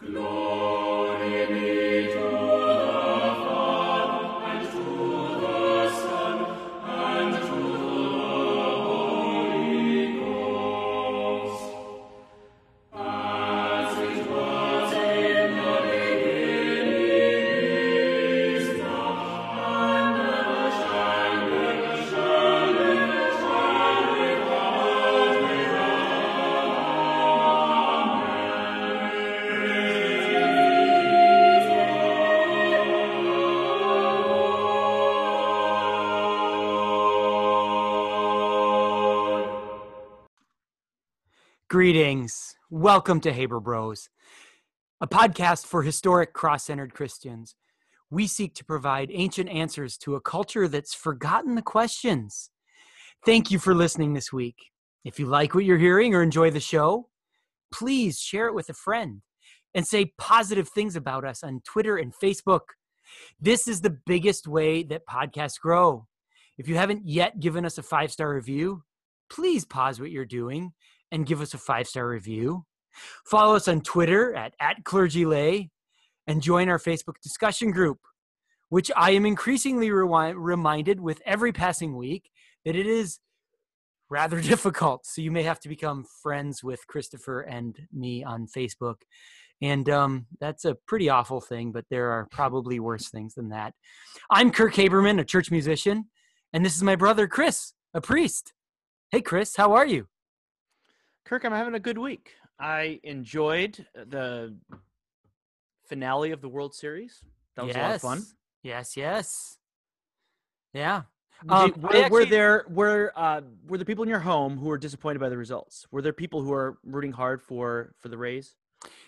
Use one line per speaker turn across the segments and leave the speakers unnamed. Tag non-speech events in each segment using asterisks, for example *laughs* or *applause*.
Glory. Greetings. Welcome to Haber Bros, a podcast for historic cross centered Christians. We seek to provide ancient answers to a culture that's forgotten the questions. Thank you for listening this week. If you like what you're hearing or enjoy the show, please share it with a friend and say positive things about us on Twitter and Facebook. This is the biggest way that podcasts grow. If you haven't yet given us a five star review, please pause what you're doing and give us a five star review. Follow us on Twitter at, at ClergyLay and join our Facebook discussion group, which I am increasingly reminded with every passing week that it is rather *laughs* difficult. So you may have to become friends with Christopher and me on Facebook. And um, that's a pretty awful thing, but there are probably worse things than that. I'm Kirk Haberman, a church musician, and this is my brother Chris, a priest. Hey, Chris, how are you?
Kirk, I'm having a good week. I enjoyed the finale of the World Series. That was yes. a lot of fun.
Yes, yes. Yeah.
Um, were, actually, were, there were uh, were there people in your home who were disappointed by the results? Were there people who are rooting hard for for the Rays?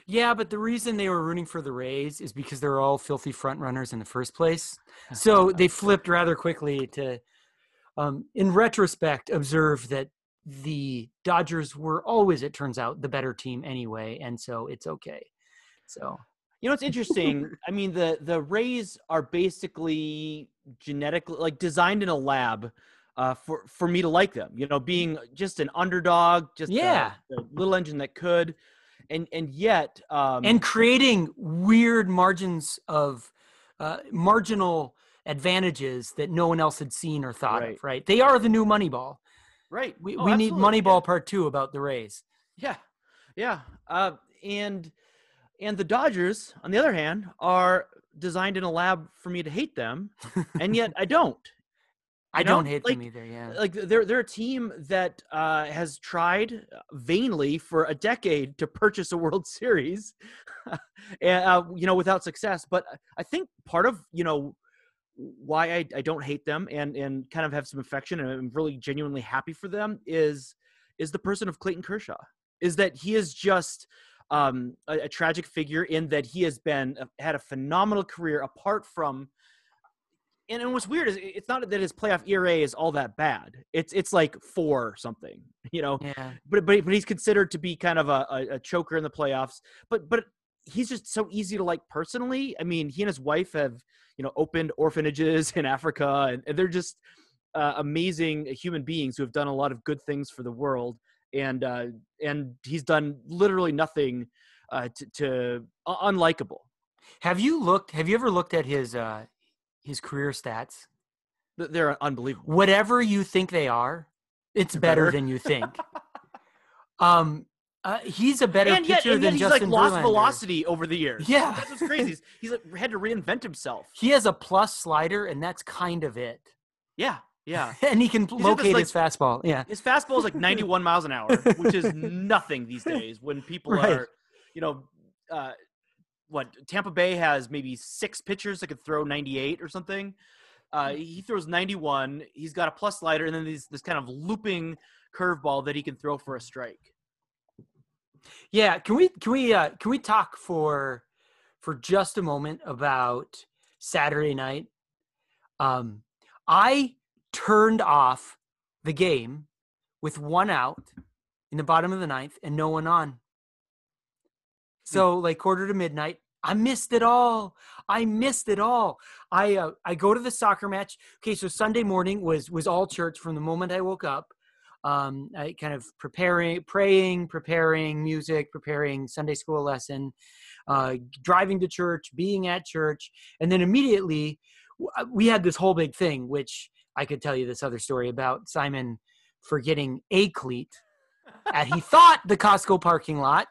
Yeah, but the reason they were rooting for the Rays is because they're all filthy front runners in the first place. *laughs* So they flipped rather quickly to, um, in retrospect, observe that the Dodgers were always, it turns out, the better team anyway, and so it's okay. So
you know it's interesting. *laughs* I mean the the Rays are basically genetically like designed in a lab uh, for for me to like them. You know, being just an underdog, just
yeah,
a, a little engine that could, and and yet um,
and creating weird margins of uh, marginal advantages that no one else had seen or thought right. of. Right? They are the new Moneyball.
Right.
We oh, we need Moneyball yeah. Part Two about the Rays.
Yeah, yeah. Uh, and and the Dodgers, on the other hand, are designed in a lab for me to hate them, *laughs* and yet I don't.
I don't hate like, them either. Yeah,
like they're they're a team that uh, has tried vainly for a decade to purchase a World Series, *laughs* and uh, you know without success. But I think part of you know why I, I don't hate them and and kind of have some affection and I'm really genuinely happy for them is is the person of Clayton Kershaw. Is that he is just um, a, a, tragic figure in that he has been uh, had a phenomenal career apart from. And, and what's weird is it's not that his playoff ERA is all that bad. It's it's like four something, you know.
Yeah.
But but but he's considered to be kind of a, a, a choker in the playoffs. But but he's just so easy to like personally. I mean, he and his wife have you know opened orphanages *laughs* in Africa, and, and they're just uh, amazing human beings who have done a lot of good things for the world. And uh, and he's done literally nothing uh, to, to uh, unlikable.
Have you looked? Have you ever looked at his uh, his career stats?
They're unbelievable.
Whatever you think they are, it's better, better than you think. *laughs* um, uh, he's a better
and yet,
pitcher
and
than
he's
Justin
like
lost
Verlander. velocity over the years.
Yeah,
that's what's crazy. He's, he's like, had to reinvent himself.
He has a plus slider, and that's kind of it.
Yeah, yeah. *laughs*
and he can he's locate this, like, his fastball. Yeah,
his fastball is like 91 miles an hour, which is nothing these *laughs* days. When people right. are, you know, uh, what Tampa Bay has maybe six pitchers that could throw 98 or something. Uh, he throws 91. He's got a plus slider, and then this this kind of looping curveball that he can throw for a strike.
Yeah, can we can we uh, can we talk for for just a moment about Saturday night? Um, I turned off the game with one out in the bottom of the ninth and no one on. Hmm. So like quarter to midnight, I missed it all. I missed it all. I uh, I go to the soccer match. Okay, so Sunday morning was was all church from the moment I woke up. Um, kind of preparing, praying, preparing music, preparing Sunday school lesson, uh, driving to church, being at church, and then immediately uh, we had this whole big thing, which I could tell you this other story about Simon forgetting a cleat at he thought the Costco parking lot,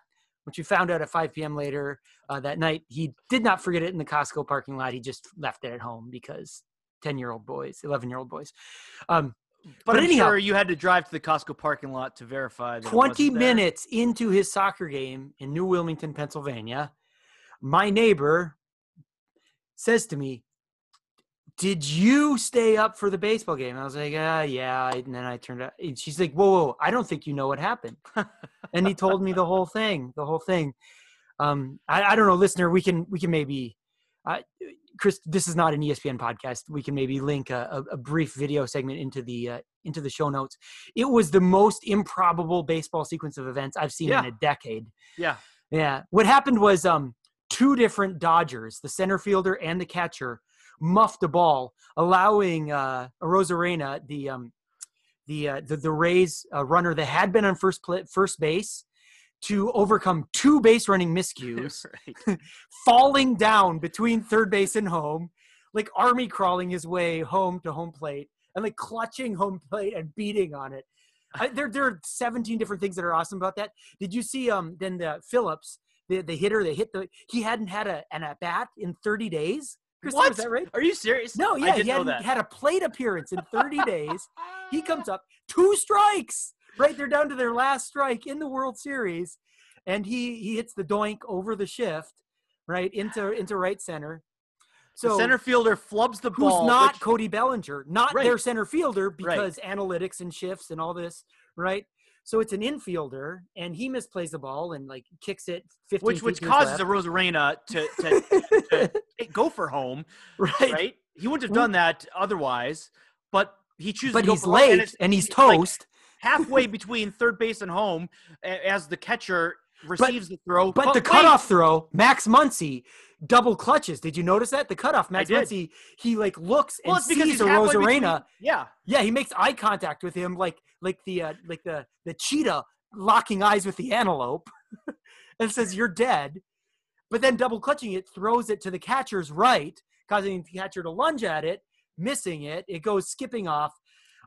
which we found out at 5 p.m. later uh, that night. He did not forget it in the Costco parking lot. He just left it at home because 10 year old boys, 11 year old boys. Um,
But,
But
I'm
anyhow-
sure you had to drive to the Costco parking lot to verify. That it
20
wasn't there.
minutes into his soccer game in New Wilmington, Pennsylvania, my neighbor says to me, Did you stay up for the baseball game? I was like, uh, Yeah. And then I turned out, and she's like, Whoa, whoa, I don't think you know what happened. and he told me the whole thing, the whole thing. Um, I, I don't know, listener, we can, we can maybe, uh, Chris, this is not an ESPN podcast. We can maybe link a, a, brief video segment into the uh, into the show notes. It was the most improbable baseball sequence of events I've seen
Yeah.
in a decade.
Yeah.
Yeah. What happened was um two different Dodgers, the center fielder and the catcher, muffed a ball, allowing uh Arozarena, the um the uh, the, the Rays uh, runner that had been on first first base to overcome two base running *laughs* miscues
Right. *laughs*
falling down between third base and home, like army crawling his way home to home plate and like clutching home plate and beating on it. I, *sighs* there, there are 17 different things that are awesome about that. Did you see um then the Phillips, the, the hitter that hit the he hadn't had a an at bat in 30 days? Christopher,
What?
Is that right?
Are you serious?
No, yeah, he hadn't had a plate appearance in 30 *laughs* days. He comes up, two strikes. Right, they're down to their last strike in the World Series, and he he hits the doink over the shift, right into into right center.
the
So
center fielder flubs the
who's
ball.
not
which-
Cody Bellinger, not
Right.
their center fielder because analytics and shifts and all this, right? So it's an infielder, and he misplays the ball and like kicks it 15
which
feet
which causes a. Arozarena to, *laughs* to, to go for home,
right.
right? He wouldn't have done that otherwise, but he chooses
But
to go
he's
for home, and
late and he's toast.
Halfway between third base and home as the catcher receives the throw.
But the
wait,
cutoff throw, Max Muncy double clutches. Did you notice that? The cutoff, Max. Muncy, he like looks and
well, it's because
sees Arozarena.
Yeah,
Yeah, he makes eye contact with him like like the uh, like the the cheetah locking eyes with the antelope *laughs* and says you're dead. But then double clutching it throws it to the catcher's right, causing the catcher to lunge at it, missing it. It goes skipping off.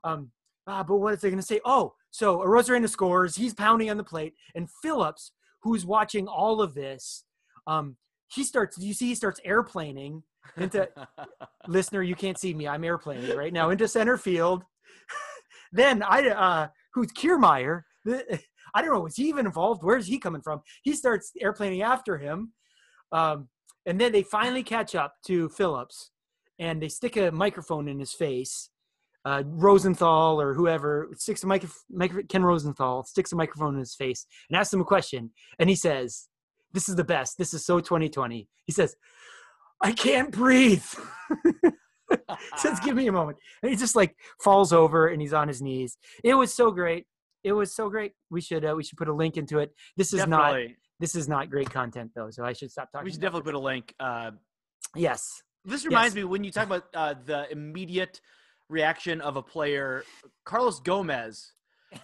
Um, ah, but what is they going to say? Oh, so Arozarena scores. He's pounding on the plate, and Phillips, who's watching all of this, um, he starts. You see, he starts airplaning into *laughs* listener, you can't see me. I'm airplaning right now into center field. *laughs* then I, uh, who's Kiermaier? the- *laughs* I don't know. Is he even involved? Where's he coming from? He starts airplaning after him, um, and then they finally catch up to Phillips, and they stick a microphone in his face. Uh, Rosenthal or whoever sticks a micro, micro, Ken Rosenthal sticks a microphone in his face and asks him a question, and he says, "This is the best. This is so 2020." He says, "I can't breathe." *laughs* says, "Give me a moment," and he just like falls over and he's on his knees. It was so great. It was so great. We should uh, we should put a link into it. This is not this is not great content though, so I should stop talking.
We should definitely put a link. Uh.
Yes.
This reminds
Yes.
me when you talk about uh, the immediate reaction of a player, Carlos Gomez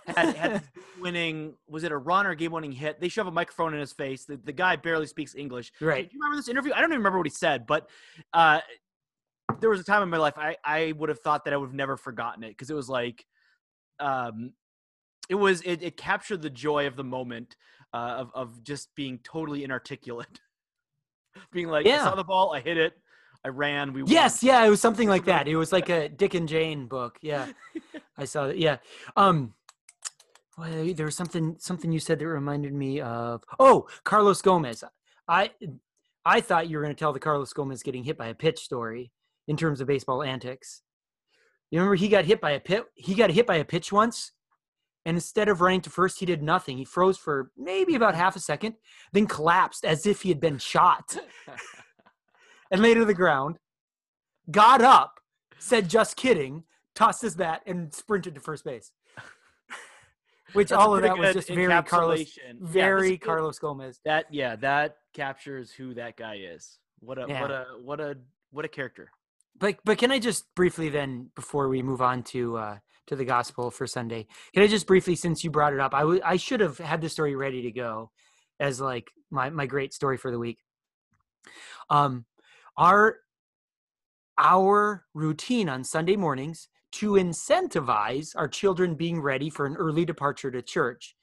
had, had *laughs* winning. Was it a run or game winning hit? They shove a microphone in his face. The, the guy barely speaks English.
Right.
Do you remember this interview? I don't even remember what he said, but uh, there was a time in my life I, I would have thought that I would have never forgotten it because it was like, um, it was it, it captured the joy of the moment uh, of of just being totally inarticulate, *laughs* being like, I saw the ball, I hit it, I ran, we won."
Yes, yeah, it was something like that. It was like *laughs* a Dick and Jane book. Yeah, *laughs* I saw it. Yeah. Um, well, there was something something you said that reminded me of. Oh, Carlos Gomez. I I thought you were going to tell the Carlos Gomez getting hit by a pitch story in terms of baseball antics. You remember he got hit by a pit. He got hit by a pitch once, and instead of running to first, he did nothing. He froze for maybe about half a second, then collapsed as if he had been shot *laughs* and lay to the ground, got up, said just kidding, tossed his bat, and sprinted to first base. *laughs* Which
That's
all of that was just very Carlos.
Yeah,
very
good-
Carlos Gomez.
That yeah, that captures who that guy is. What a what a what a what a character.
but but can I just briefly then before we move on to uh to the gospel for Sunday, can I just briefly since you brought it up, I w- I should have had the story ready to go as like my my great story for the week. Um our our routine on Sunday mornings to incentivize our children being ready for an early departure to church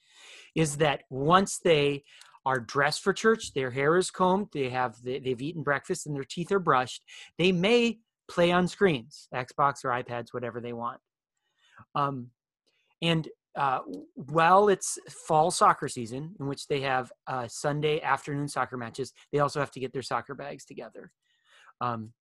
is that once they are dressed for church, their hair is combed, they have they've eaten breakfast and their teeth are brushed, they may play on screens, Xbox or iPads, whatever they want. Um, and uh, while it's fall soccer season, in which they have uh, Sunday afternoon soccer matches, they also have to get their soccer bags together. Um,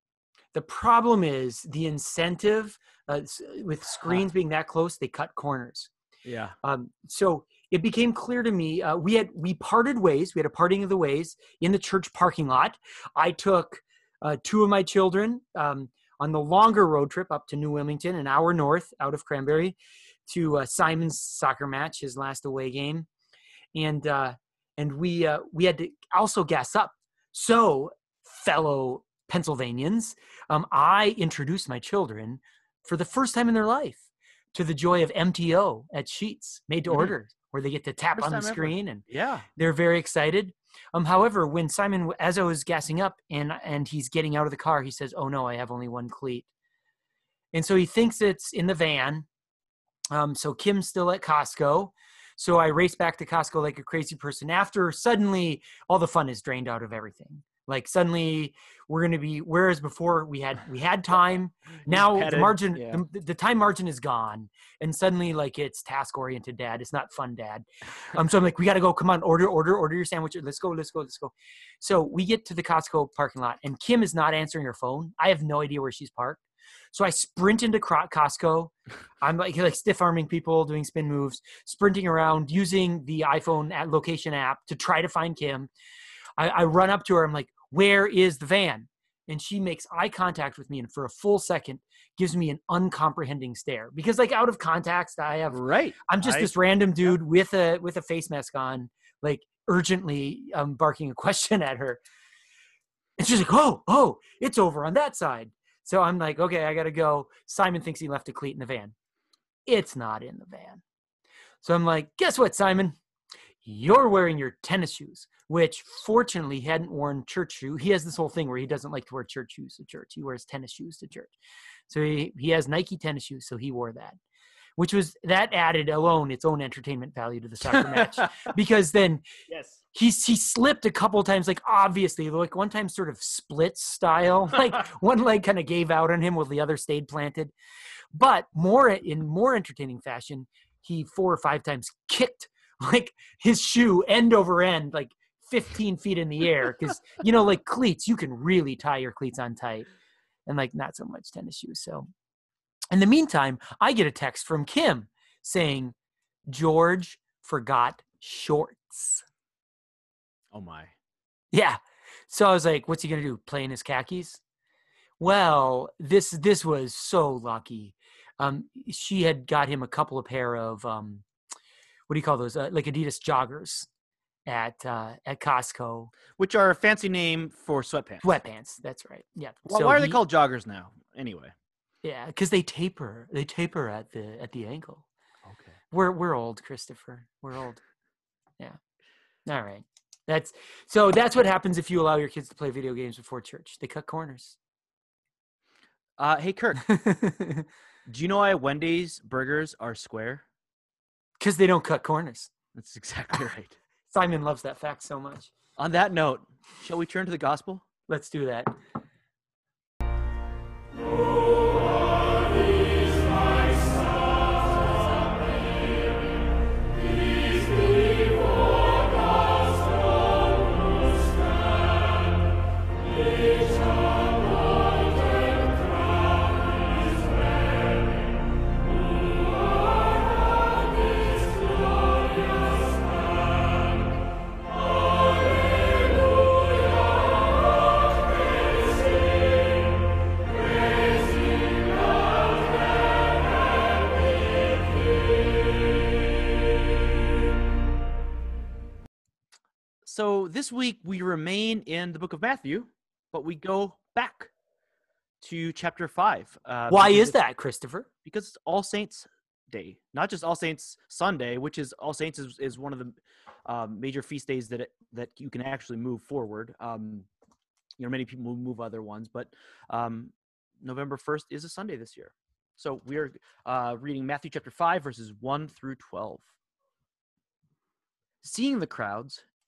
the problem is the incentive uh, with screens being that close, they cut corners.
Yeah.
Um, so it became clear to me uh, we had we parted ways. We had a parting of the ways in the church parking lot. I took uh, two of my children um, on the longer road trip up to New Wilmington, an hour north out of Cranberry, to uh, Simon's soccer match, his last away game, and uh, and we uh, we had to also gas up. So, fellow Pennsylvanians, um, I introduced my children for the first time in their life to the joy of MTO at Sheetz, made to mm-hmm. order, where they get to tap first on the screen ever. and
yeah,
they're very excited. Um, however, when Simon, as I was gassing up and and he's getting out of the car, he says, "Oh no, I have only one cleat," and so he thinks it's in the van. Um, so Kim's still at Costco. So I race back to Costco like a crazy person. After suddenly all the fun is drained out of everything. Like suddenly we're going to be whereas before we had we had time *laughs* now the margin yeah. the, the, time margin is gone and suddenly like it's task oriented dad it's not fun dad um so i'm like we got to go come on order order order your sandwich let's go let's go let's go so we get to the costco parking lot and kim is not answering her phone i have no idea where she's parked so I sprint into Costco. I'm like like stiff arming people, doing spin moves, sprinting around, using the iPhone at location app to try to find Kim. I, I run up to her. I'm like, "Where is the van?" And she makes eye contact with me, and for a full second, gives me an uncomprehending stare because, like, out of context, I have
right.
I'm just I, this random dude yeah. with a with a face mask on, like urgently um, barking a *laughs* question at her. And she's like, "Oh, oh, it's over on that side." So I'm like, "Okay, I gotta go." Simon thinks he left a cleat in the van. It's not in the van. So I'm like, "Guess what, Simon? you're wearing your tennis shoes, which fortunately he hadn't worn church shoe. He has this whole thing where he doesn't like to wear church shoes to church. He wears tennis shoes to church. So he, he has Nike tennis shoes, so he wore that. Which was that added alone its own entertainment value to the soccer match. *laughs* Because then
yes.
he he slipped a couple times, like obviously, like one time sort of split style. *laughs* Like *laughs* one leg kind of gave out on him while the other stayed planted. But more in more entertaining fashion, he four or five times kicked like his shoe end over end, like 15 feet in the air. Because, you know, like cleats, you can really tie your cleats on tight and like not so much tennis shoes. So, in the meantime, I get a text from Kim saying, George forgot shorts.
Oh my.
Yeah. So I was like, what's he to do? Play in his khakis? Well, this this was so lucky. Um, she had got him a couple of pair of um, what do you call those? Uh, like Adidas joggers at uh, at Costco,
which are a fancy name for sweatpants.
Sweatpants. That's right. Yeah.
Well, so why are they called joggers now? Anyway.
Yeah, because they taper. They taper at the at the ankle.
Okay.
We're we're old, Christopher. We're old. Yeah. All right. That's so. That's what happens if you allow your kids to play video games before church. They cut corners.
Uh, hey Kirk, *laughs* do you know why Wendy's burgers are square?
Because they don't cut corners.
That's exactly *laughs* right.
Simon loves that fact so much.
On that note, shall we turn to the gospel?
Let's do that.
This week we remain in the book of Matthew, but we go back to chapter five. Uh,
Why is that, Christopher?
Because it's All Saints Day, not just All Saints Sunday, which is All Saints is, is one of the um, major feast days that it, that you can actually move forward. Um, you know, many people will move other ones, but um, November first is a Sunday this year. So we are uh, reading Matthew chapter five, verses one through twelve. Seeing the crowds,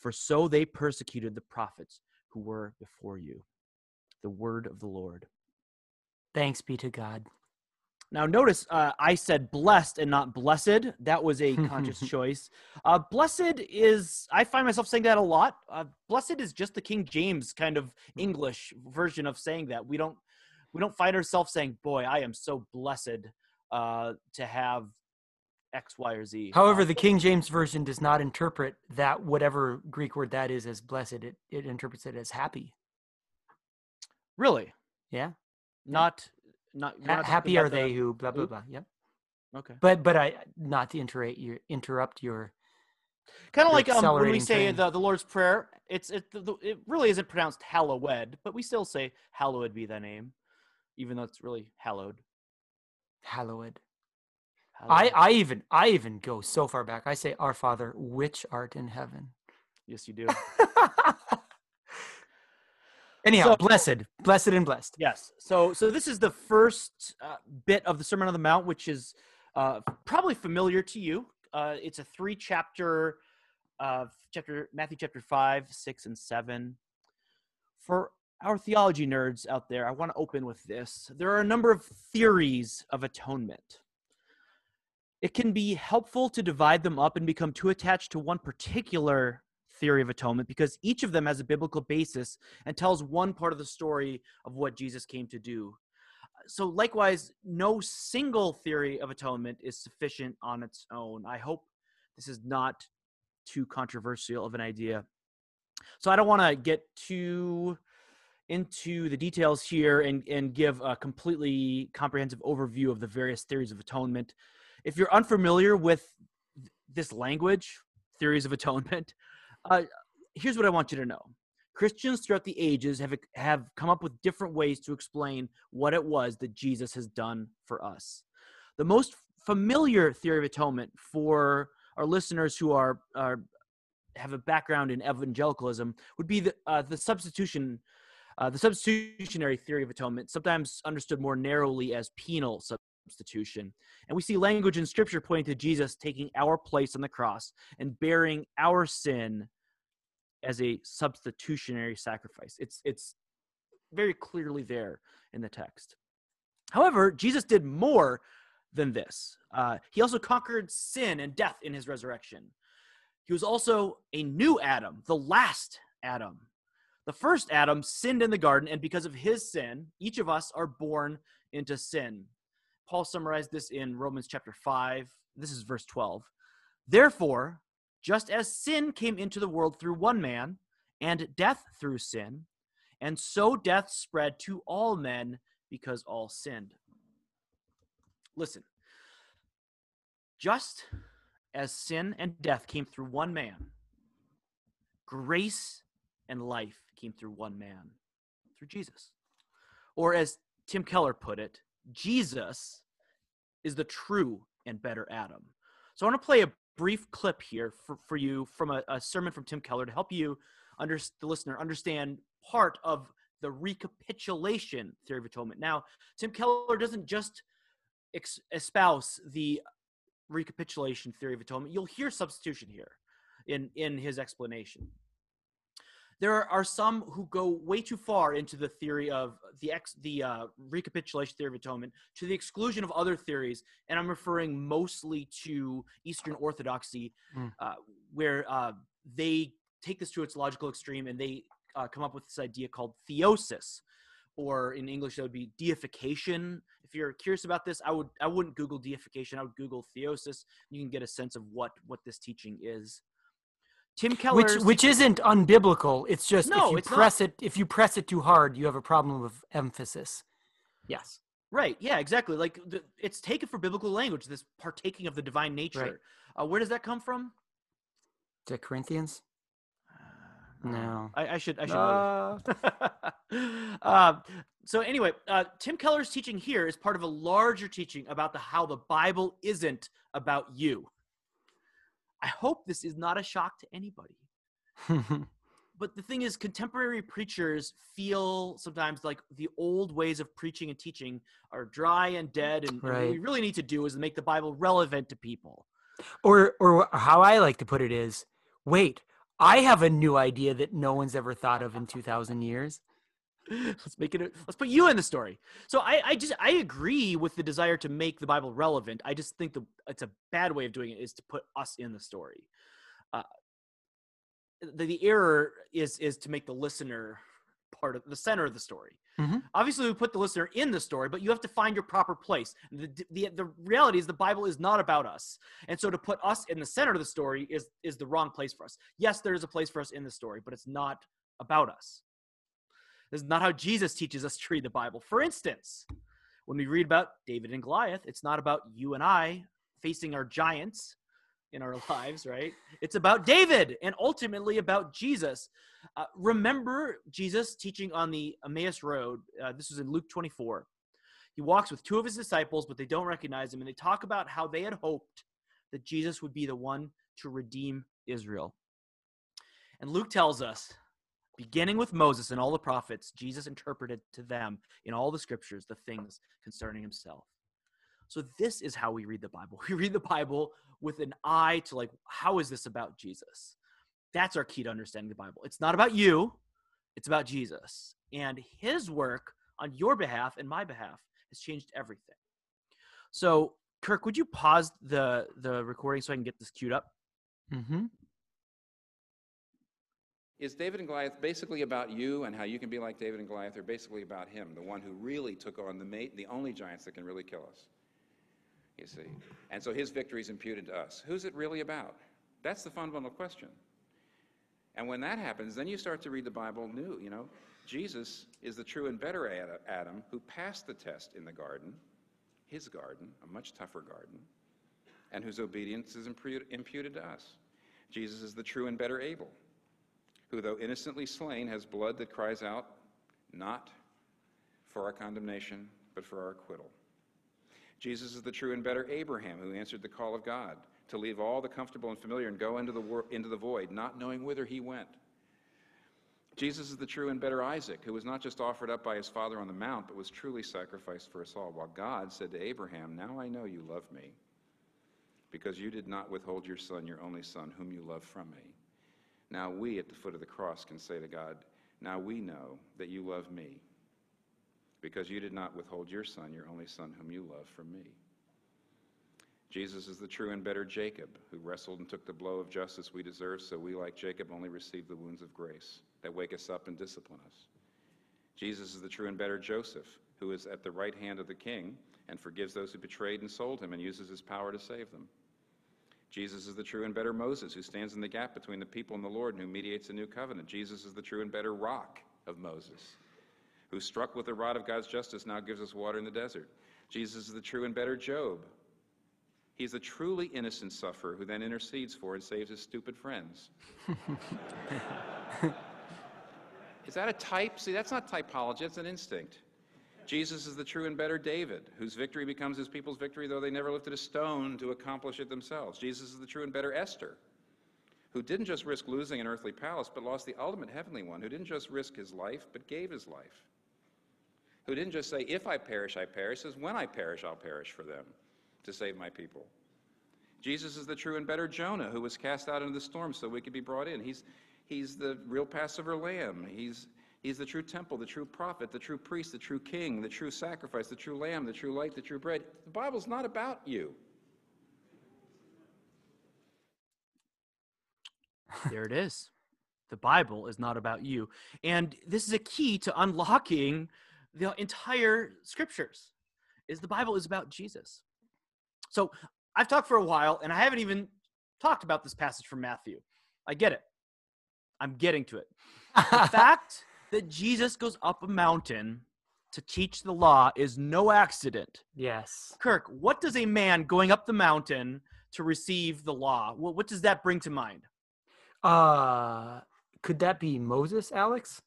For so they persecuted the prophets who were before you. The word of the Lord.
Thanks be to God.
Now, notice uh, I said blessed and not blessed. That was a conscious *laughs* choice. Uh, blessed is, I find myself saying that a lot. Uh, blessed is just the King James kind of English version of saying that. We don't, we don't find ourselves saying, "Boy, I am so blessed uh, to have X, Y, or Z."
However,
Uh,
the King James Version does not interpret that whatever Greek word that is as blessed. It, it interprets it as happy.
really
Yeah.
not, not,
Ha-
not
happy are
about the-
they who blah blah blah. Yep.
Okay.
But but I not to interrupt your interrupt your
Kind of like um, when we say the, the Lord's Prayer, it's it, the, the- it really isn't pronounced hallowed, but we still say hallowed be thy name, even though it's really hallowed.
hallowed. I I even I even go so far back. I say Our Father which art in heaven.
yes, you do. *laughs*
Anyhow,
So-
blessed, blessed and blessed.
yes. So so this is the first uh, bit of the Sermon on the Mount, which is uh, probably familiar to you. Uh, it's a three chapter, uh, chapter Matthew chapter five, six, and seven. For our theology nerds out there, I want to open with this. There are a number of theories of atonement. It can be helpful to divide them up and become too attached to one particular theory of atonement because each of them has a biblical basis and tells one part of the story of what Jesus came to do. So, likewise, no single theory of atonement is sufficient on its own. I hope this is not too controversial of an idea. So, I don't want to get too into the details here and, and give a completely comprehensive overview of the various theories of atonement. If you're unfamiliar with this language, theories of atonement, *laughs* uh, here's what I want you to know. Christians throughout the ages have have come up with different ways to explain what it was that Jesus has done for us. The most familiar theory of atonement for our listeners who are are have a background in evangelicalism would be the uh, the substitution uh, the substitutionary theory of atonement, sometimes understood more narrowly as penal substitution. And we see language in Scripture pointing to Jesus taking our place on the cross and bearing our sin as a substitutionary sacrifice. It's it's very clearly there in the text. However, Jesus did more than this. Uh, he also conquered sin and death in his resurrection. He was also a new Adam, the last Adam. The first Adam sinned in the garden, and because of his sin, each of us are born into sin. Paul summarized this in Romans chapter 5. This is verse 12. Therefore, just as sin came into the world through one man, and death through sin, and so death spread to all men because all sinned. Listen, just as sin and death came through one man, grace and life came through one man, through Jesus. Or as Tim Keller put it, Jesus is the true and better Adam. So I want to play a brief clip here for, for you from a, a sermon from Tim Keller to help you, under, the listener, understand part of the recapitulation theory of atonement. Now, Tim Keller doesn't just ex- espouse the recapitulation theory of atonement, you'll hear substitution here in in his explanation. There are some who go way too far into the theory of the ex, the uh, recapitulation theory of atonement to the exclusion of other theories, and I'm referring mostly to Eastern Orthodoxy,
Mm.
uh, where uh, they take this to its logical extreme and they uh, come up with this idea called theosis, or in English that would be deification. If you're curious about this, I would I wouldn't Google deification. I would Google theosis. You can get a sense of what what this teaching is. Tim Keller,
which which isn't unbiblical. It's just
No,
if you
it's not.
press it if you press it too hard, you have a problem with emphasis. Yes.
right? Yeah, exactly. Like the, it's taken for biblical language. This partaking of the divine nature. Uh, where does that come from?
To Corinthians?
Uh,
No.
I, I should I should this. uh, *laughs* so anyway, uh, Tim Keller's teaching here is part of a larger teaching about the how the Bible isn't about you. I hope this is not a shock to anybody. *laughs* But the thing is, contemporary preachers feel sometimes like the old ways of preaching and teaching are dry and dead, and, and what we really need to do is make the Bible relevant to people.
or or how I like to put it is, wait, I have a new idea that no one's ever thought of in 2000 years. *laughs*
let's make it a, let's put you in the story. So I, I just i agree with the desire to make the bible relevant. I just think the it's a bad way of doing it is to put us in the story. Uh, the, the error is is to make the listener part of the center of the story.
Mhm.
obviously we put the listener in the story but you have to find your proper place. The, the the reality is the bible is not about us. And so to put us in the center of the story is is the wrong place for us. Yes there is a place for us in the story but it's not about us this is not how Jesus teaches us to read the Bible. For instance, when we read about David and Goliath, it's not about you and I facing our giants in our *laughs* lives, right? It's about David and ultimately about Jesus. Uh, remember Jesus teaching on the Emmaus Road. Uh, this was in Luke 24. He walks with two of his disciples, but they don't recognize him, and they talk about how they had hoped that Jesus would be the one to redeem Israel. And Luke tells us beginning with Moses and all the prophets, Jesus interpreted to them in all the scriptures the things concerning himself. So this is how we read the Bible. *laughs* We read the Bible with an eye to like, how is this about Jesus? That's our key to understanding the Bible. It's not about you, it's about Jesus. And his work on your behalf and my behalf has changed everything. So, Kirk, would you pause the the recording so I can get this queued up?
Mm-hmm.
Is David and Goliath basically about you and how you can be like David and Goliath, or basically about him, the one who really took on the mate, the only giants that can really kill us? You see. And so his victory is imputed to us. Who's it really about? That's the fundamental question. And when that happens, then you start to read the Bible new. You know, Jesus is the true and better Adam who passed the test in the garden, his garden, a much tougher garden, and whose obedience is imputed to us. Jesus is the true and better Abel, who, though innocently slain, has blood that cries out, not for our condemnation, but for our acquittal. Jesus is the true and better Abraham, who answered the call of God to leave all the comfortable and familiar and go into the, wor- into the void, not knowing whither he went. Jesus is the true and better Isaac, who was not just offered up by his father on the mount, but was truly sacrificed for us all, while God said to Abraham, Now I know you love me, because you did not withhold your son, your only son, whom you love from me. Now we at the foot of the cross can say to God, Now we know that you love me, because you did not withhold your son, your only son, whom you love from me. Jesus is the true and better Jacob, who wrestled and took the blow of justice we deserve, so we, like Jacob, only receive the wounds of grace that wake us up and discipline us. Jesus is the true and better Joseph, who is at the right hand of the king and forgives those who betrayed and sold him and uses his power to save them. Jesus is the true and better Moses, who stands in the gap between the people and the Lord and who mediates a new covenant. Jesus is the true and better rock of Moses, who struck with the rod of God's justice now gives us water in the desert. Jesus is the true and better Job. He's the truly innocent sufferer who then intercedes for and saves his stupid friends. *laughs* is that a type? See, that's not typology, that's an instinct. Jesus is the true and better David, whose victory becomes his people's victory, though they never lifted a stone to accomplish it themselves. Jesus is the true and better Esther, who didn't just risk losing an earthly palace, but lost the ultimate heavenly one, who didn't just risk his life, but gave his life, who didn't just say, If I perish, I perish, says, When I perish, I'll perish for them to save my people. Jesus is the true and better Jonah who was cast out into the storm so we could be brought in. He's, he's the real Passover lamb. He's, he's the true temple, the true prophet, the true priest, the true king, the true sacrifice, the true lamb, the true light, the true bread. The Bible's not about you.
there it is. The Bible is not about you. And this is a key to unlocking the entire scriptures. Is the Bible is about Jesus. So I've talked for a while and I haven't even talked about this passage from Matthew. I get it. I'm getting to it. *laughs* The fact that Jesus goes up a mountain to teach the law is no accident.
Yes.
Kirk, what does a man going up the mountain to receive the law? What, what does that bring to mind?
Uh, could that be Moses, Alex?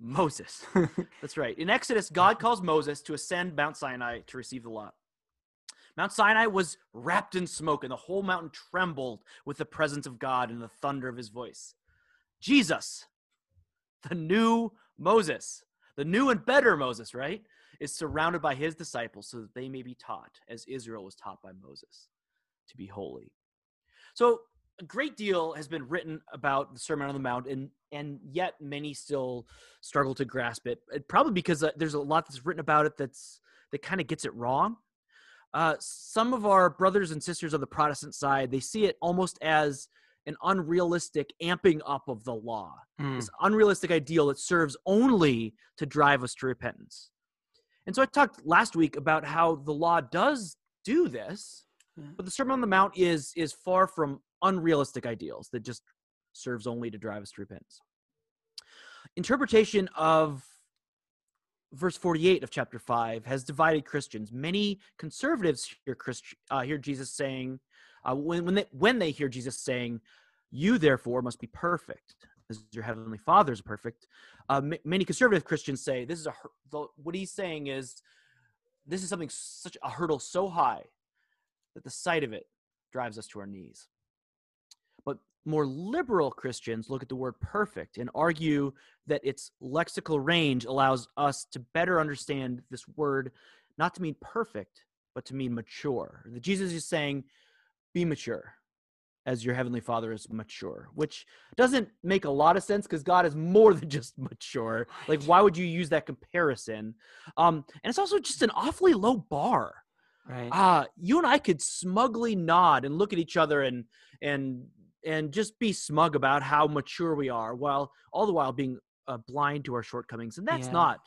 Moses. *laughs* That's right. In Exodus, God calls Moses to ascend Mount Sinai to receive the law. Mount Sinai was wrapped in smoke, and the whole mountain trembled with the presence of God and the thunder of his voice. Jesus, the new Moses, the new and better Moses, right, is surrounded by his disciples so that they may be taught, as Israel was taught by Moses, to be holy. So, a great deal has been written about the Sermon on the Mount, and and yet many still struggle to grasp it. Probably because uh, there's a lot that's written about it that's that kind of gets it wrong. Uh, some of our brothers and sisters of the Protestant side they see it almost as an unrealistic amping up of the law,
Mm.
this unrealistic ideal that serves only to drive us to repentance. And so I talked last week about how the law does do this,
Yeah.
but the Sermon on the Mount is is far from unrealistic ideals that just serves only to drive us to repentance. Interpretation of verse 48 of chapter 5 has divided Christians. Many conservatives hear, Christ, uh, hear Jesus saying, uh, when, when, they, when they hear Jesus saying, You therefore must be perfect, as your heavenly Father is perfect. Uh, m- many conservative Christians say, This is a, what he's saying is, this is something such a hurdle so high that the sight of it drives us to our knees. But more liberal Christians look at the word perfect and argue that its lexical range allows us to better understand this word not to mean perfect, but to mean mature. That Jesus is saying, be mature as your heavenly father is mature, which doesn't make a lot of sense because God is more *laughs* than just mature. Like, why would you use that comparison? Um, and it's also just an awfully low bar
Right.
uh you and I could smugly nod and look at each other and and and just be smug about how mature we are while all the while being uh, blind to our shortcomings and that's
Yeah.
not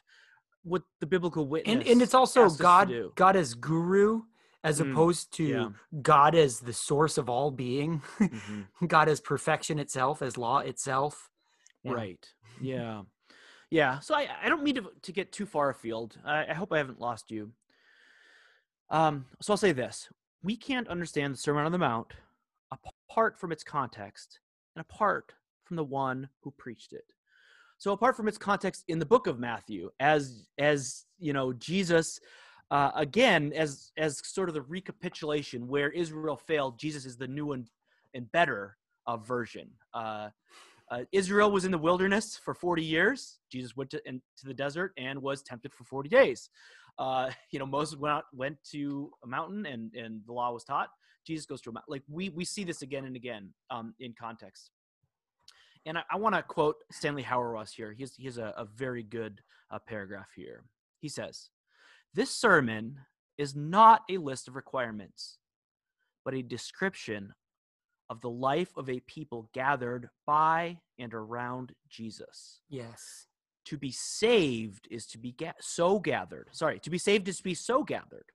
what the biblical witness
and and it's also
asks us to
God. God as guru as
Mm,
opposed to
yeah.
God as the source of all being.
Mhm. *laughs*
God as perfection itself, as law itself. Yeah.
right yeah yeah so i i don't mean to, to get too far afield I, I hope i haven't lost you um so i'll say this we can't understand the sermon on the mount apart from its context and apart from the one who preached it so apart from its context in the book of matthew as as you know jesus uh, again as as sort of the recapitulation where israel failed jesus is the new and and better uh, version uh, uh, Israel was in the wilderness for 40 years. Jesus went to, into the desert and was tempted for 40 days. Uh, *laughs* you know, Moses went out, went to a mountain and, and the law was taught. Jesus goes to a mountain. Like we, we see this again and again um, in context. And I, I want to quote Stanley Hauerwas here. He has, he has a, a very good uh, paragraph here. He says, This sermon is not a list of requirements, but a description of the life of a people gathered by and around Jesus.
Yes.
To be saved is to be ga- so gathered. Sorry, to be saved is to be so gathered.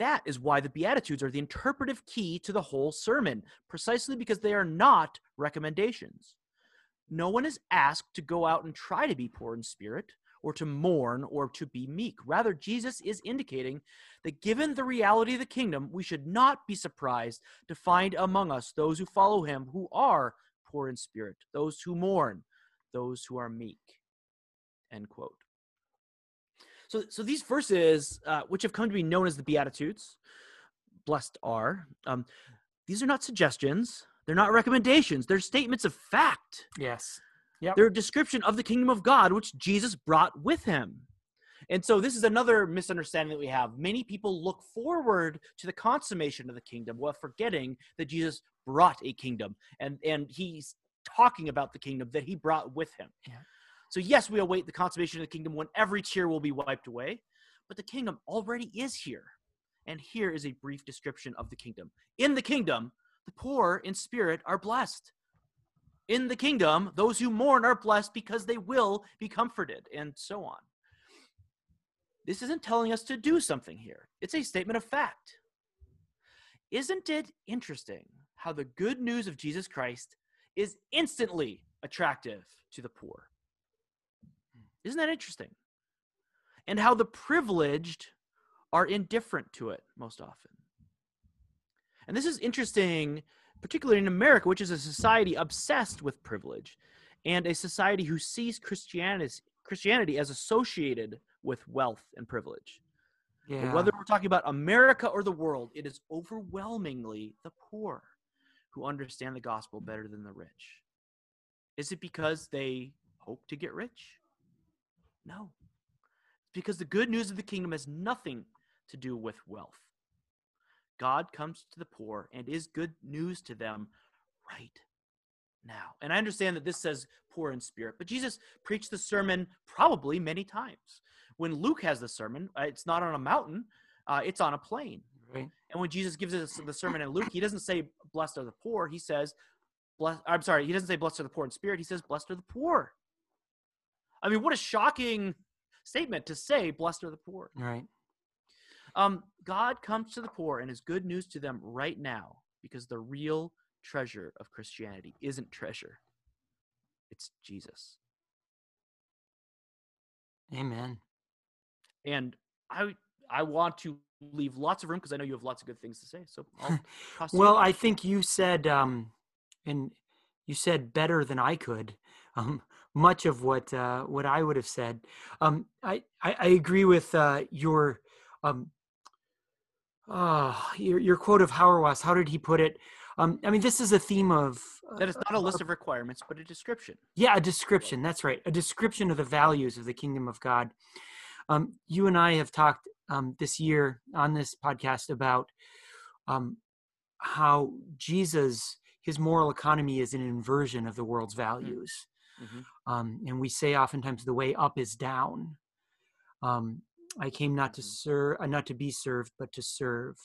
That is why the Beatitudes are the interpretive key to the whole sermon, precisely because they are not recommendations. No one is asked to go out and try to be poor in spirit, or to mourn, or to be meek. Rather, Jesus is indicating that given the reality of the kingdom, we should not be surprised to find among us those who follow him who are poor in spirit, those who mourn, those who are meek. End quote. So, so these verses, uh, which have come to be known as the Beatitudes, blessed are, um, these are not suggestions. They're not recommendations. They're statements of fact.
Yes. Yep.
They're a description of the kingdom of God, which Jesus brought with him. And so this is another misunderstanding that we have. Many people look forward to the consummation of the kingdom while forgetting that Jesus brought a kingdom and and he's talking about the kingdom that he brought with him.
Yeah.
So yes, we await the consummation of the kingdom when every tear will be wiped away, but the kingdom already is here. And here is a brief description of the kingdom. In the kingdom, the poor in spirit are blessed. In the kingdom, those who mourn are blessed because they will be comforted, and so on. This isn't telling us to do something here, it's a statement of fact. Isn't it interesting how the good news of Jesus Christ is instantly attractive to the poor? Isn't that interesting? And how the privileged are indifferent to it most often. And this is interesting, particularly in America, which is a society obsessed with privilege and a society who sees Christianity, Christianity as associated with wealth and privilege.
Yeah.
whether we're talking about America or the world, it is overwhelmingly the poor who understand the gospel better than the rich. Is it because they hope to get rich? No. It's because the good news of the kingdom has nothing to do with wealth. God comes to the poor and is good news to them right now. And I understand that this says poor in spirit, but Jesus preached the sermon probably many times. When Luke has the sermon, uh, it's not on a mountain, uh, it's on a plain.
Right.
And when Jesus gives us the sermon in Luke, he doesn't say blessed are the poor. He says, bless, I'm sorry, he doesn't say blessed are the poor in spirit. He says blessed are the poor. I mean, what a shocking statement to say blessed are the poor.
Right.
Um, God comes to the poor and is good news to them right now because the real treasure of Christianity isn't treasure, it's Jesus.
Amen.
And I I want to leave lots of room because I know you have lots of good things to say. So I'll *laughs* toss you.
Well, I think you said, um, and you said better than I could. *laughs* Um, much of what uh, what I would have said. Um, I, I I agree with uh, your um, uh, your your quote of Hauerwas. How did he put it? Um, I mean, this is a theme of
that is
uh,
not a list of requirements, but a description.
Yeah, a description. That's right. A description of the values of the kingdom of God. Um, you and I have talked um, this year on this podcast about um, how Jesus, his moral economy, is an inversion of the world's values.
Mhm.
Um, and we say oftentimes the way up is down. I came not to
Mhm.
serve, uh, not to be served, but to serve.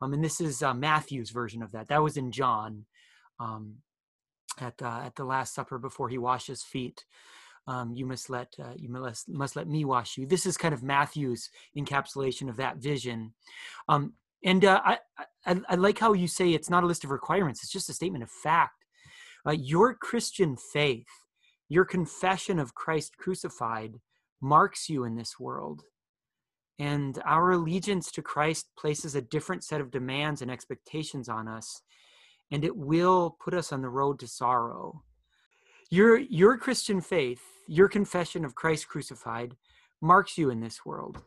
Um, and this is uh, Matthew's version of that. That was in John um, at uh, at the Last Supper before he washes feet. Um, you must let uh, you must must let me wash you. This is kind of Matthew's encapsulation of that vision. Um, and uh, I, I I like how you say it's not a list of requirements; it's just a statement of fact. Uh, your Christian faith, your confession of Christ crucified, marks you in this world. And our allegiance to Christ places a different set of demands and expectations on us, and it will put us on the road to sorrow. Your, your Christian faith, your confession of Christ crucified, marks you in this world.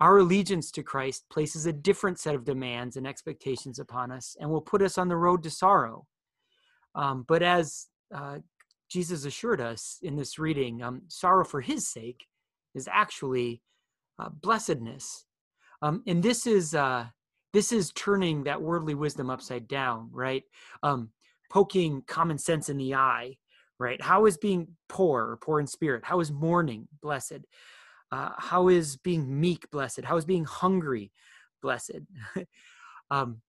Our allegiance to Christ places a different set of demands and expectations upon us and will put us on the road to sorrow. Um, but as uh, Jesus assured us in this reading, um, sorrow for his sake is actually uh, blessedness. Um, and this is uh, this is turning that worldly wisdom upside down, right? Um, poking common sense in the eye, right? How is being poor or poor in spirit? How is mourning blessed? Uh, how is being meek blessed? How is being hungry blessed? *laughs* um,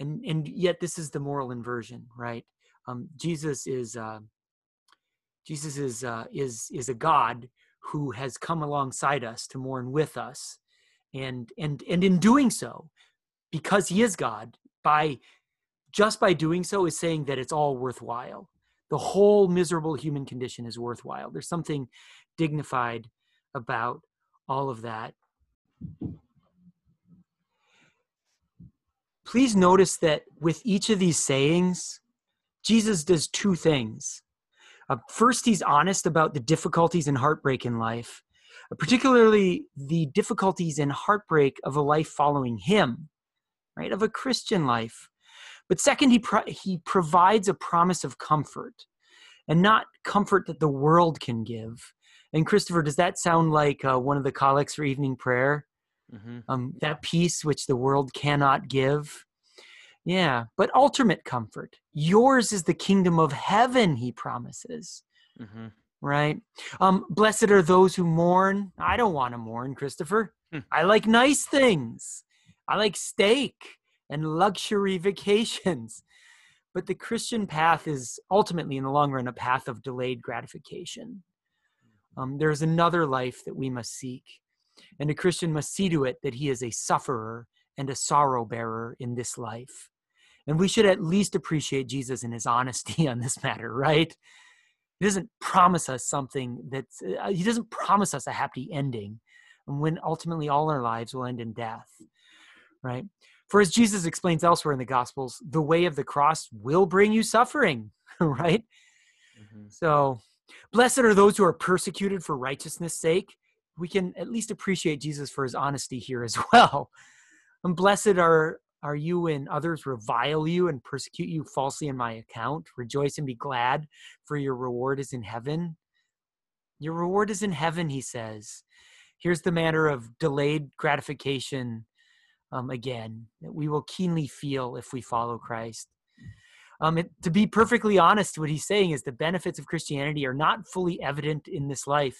and and yet this is the moral inversion, right? Um, Jesus is uh, Jesus is uh, is is a God who has come alongside us to mourn with us, and and and in doing so, because He is God, by just by doing so is saying that it's all worthwhile. The whole miserable human condition is worthwhile. There's something dignified about all of that. Please notice that with each of these sayings, Jesus does two things. Uh, first, he's honest about the difficulties and heartbreak in life, uh, particularly the difficulties and heartbreak of a life following him, right? Of a Christian life. But second, he, pro- he provides a promise of comfort, and not comfort that the world can give, And Christopher, does that sound like uh, one of the collects for evening prayer?
Mm-hmm.
Um, that peace which the world cannot give. Yeah, but ultimate comfort. Yours is the kingdom of heaven, he promises.
Mm-hmm.
Right? Um, blessed are those who mourn. I don't want to mourn, Christopher.
Hmm.
I like nice things. I like steak and luxury vacations. *laughs* But the Christian path is ultimately, in the long run, a path of delayed gratification. Um, there's another life that we must seek. And a Christian must see to it that he is a sufferer and a sorrow bearer in this life. And we should at least appreciate Jesus and his honesty *laughs* on this matter, right? He doesn't promise us something that's, uh, he doesn't promise us a happy ending when ultimately all our lives will end in death, right? For as Jesus explains elsewhere in the Gospels, the way of the cross will bring you suffering, *laughs* right?
Mm-hmm.
So, blessed are those who are persecuted for righteousness' sake. We can at least appreciate Jesus for his honesty here as *laughs* well. And blessed are are you when others revile you and persecute you falsely in my account? Rejoice and be glad, for your reward is in heaven. Your reward is in heaven, he says. Here's the matter of delayed gratification um, again that we will keenly feel if we follow Christ. Um, it, to be perfectly honest, what he's saying is the benefits of Christianity are not fully evident in this life.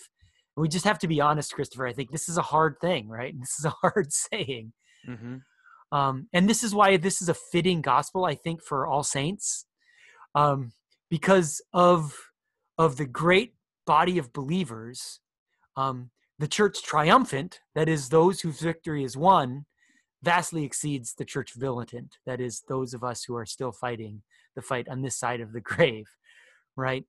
We just have to be honest, Christopher. I think this is a hard thing, right? *laughs* This is a hard *laughs* saying.
Mm-hmm.
Um, and this is why this is a fitting gospel, I think, for all saints, um, because of of the great body of believers, um, the church triumphant, that is, those whose victory is won, vastly exceeds the church militant, that is, those of us who are still fighting the fight on this side of the *laughs* grave, right?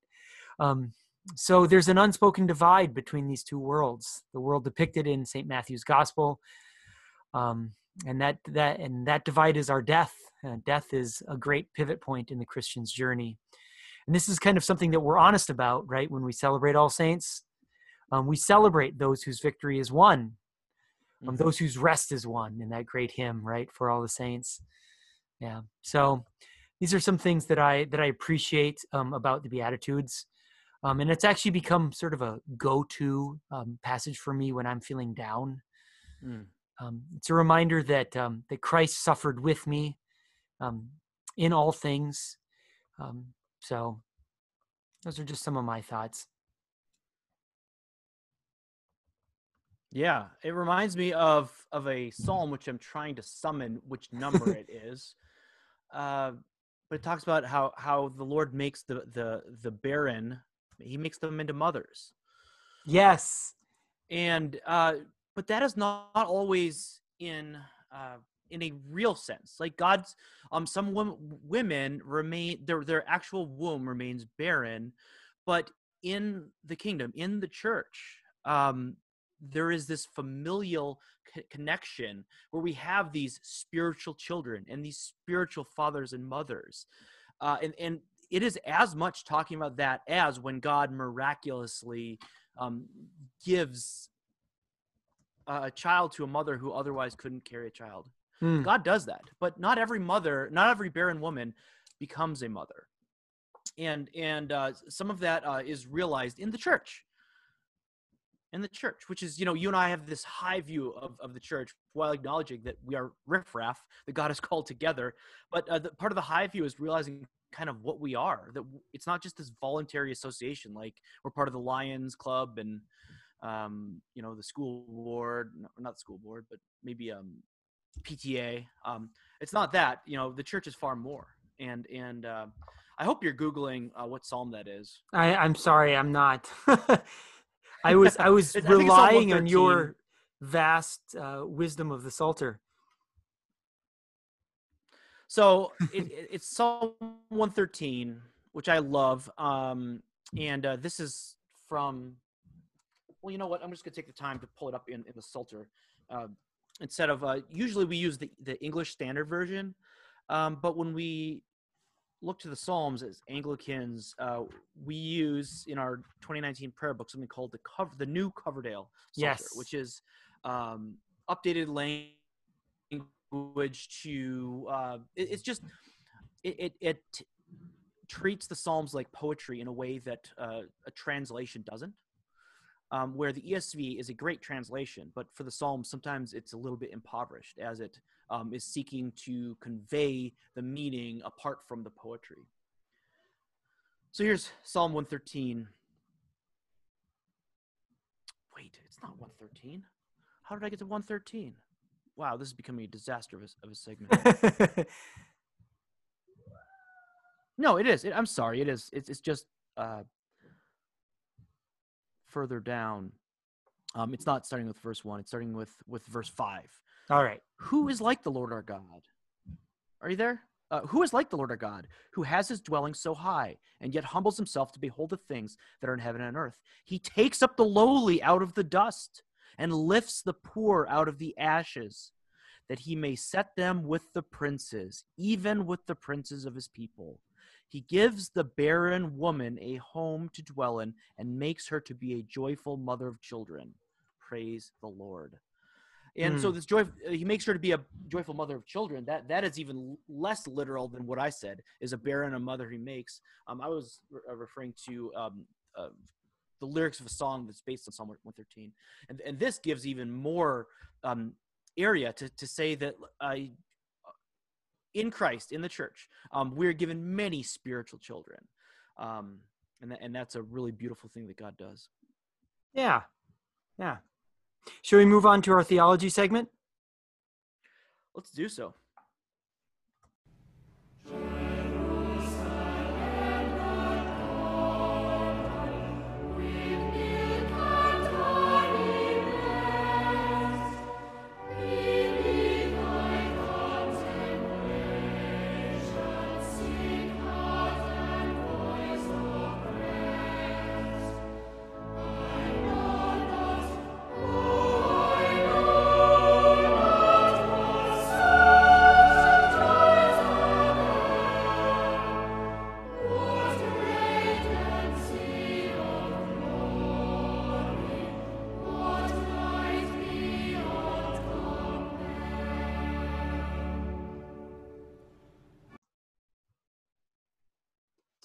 Um, so there's an unspoken divide between these two worlds the world depicted in st matthew's gospel um, and that that and that divide is our death uh, death is a great pivot point in the christian's journey. And this is kind of something that we're honest about right when we celebrate all saints. Um, we celebrate those whose victory is won um,
Mhm.
those whose rest is won in that great hymn right for all the saints. Yeah so these are some things that i that i appreciate um, about the beatitudes. Um, and it's actually become sort of a go-to um, passage for me when i'm feeling down.
Mm.
Um, it's a reminder that um, that Christ suffered with me um, in all things. Um, so those are just some of my thoughts.
Yeah, it reminds me of of a psalm which I'm trying to summon, which number it is. Uh, but it talks about how how the Lord makes the the the barren, He makes them into mothers,
Yes.
and uh, but that is not always in uh, in a real sense. Like God's um some wom- women remain their their actual womb remains barren, but in the kingdom, in the church, um, there is this familial co- connection where we have these spiritual children and these spiritual fathers and mothers uh, and, and it is as much talking about that as when god miraculously um, gives a child to a mother who otherwise couldn't carry a child
Hmm.
god does that but not every mother not every barren woman becomes a mother and and uh, some of that uh, is realized in the church in the church, which is, you know, you and I have this high view of, of the church while acknowledging that we are riffraff, that God has *laughs* called together. But uh, the, part of the high view is realizing kind of what we are, that it's not just this voluntary association, like we're part of the Lions Club and, um, you know, the school board, not the school board, but maybe um, PTA. Um, it's not that, you know, the church is far more. And, and uh, I hope you're Googling uh, what Psalm that is.
I, I'm sorry, I'm not. *laughs* I was I *laughs* was
I think it's Psalm
relying on your vast uh, wisdom of the Psalter.
So it, it- it's Psalm 113, which I love. Um, and uh, this is from, well, you know what? I'm just going to take the time to pull it up in, in the Psalter. Uh, instead of, uh, usually we use the, the English Standard Version. Um, but when we look to the Psalms as Anglicans, uh, we use in our 2019 prayer book something called the cover, the new Coverdale Psalter,
Yes.
which is um, updated language to. Uh, it, it's just it it, it treats the Psalms like poetry in a way that uh, a translation doesn't. Um, where the ESV is a great translation, but for the Psalms, sometimes it's a little bit impoverished as it um, is seeking to convey the meaning apart from the poetry. So here's Psalm 113. Wait, it's not 113. How did I get to 113? Wow, this is becoming a disaster of a, of a segment. *laughs* no, it is. It, I'm sorry, it is. It's, it's just uh, further down. Um, it's not starting with verse one. It's starting with with verse five.
All right.
Who is like the Lord our God? Are you there? Uh, who is like the Lord our God, who has his dwelling so high, and yet humbles himself to behold the things that are in heaven and earth? He takes up the lowly out of the dust, and lifts the poor out of the ashes, that he may set them with the princes, even with the princes of his people. He gives the barren woman a home to dwell in, and makes her to be a joyful mother of children. Praise the Lord. And so
Mm.
this joy, he makes her to be a joyful mother of children. That that is even less literal than what I said. Is a barren a mother he makes. Um, I was re- uh, referring to um, uh, the lyrics of a song that's based on Psalm 113, and and this gives even more um, area to to say that uh, in Christ in the church um, we're given many spiritual children, um, and that, and that's a really beautiful thing that God does.
Yeah. Yeah. Shall we move on to our theology segment?
Let's do so.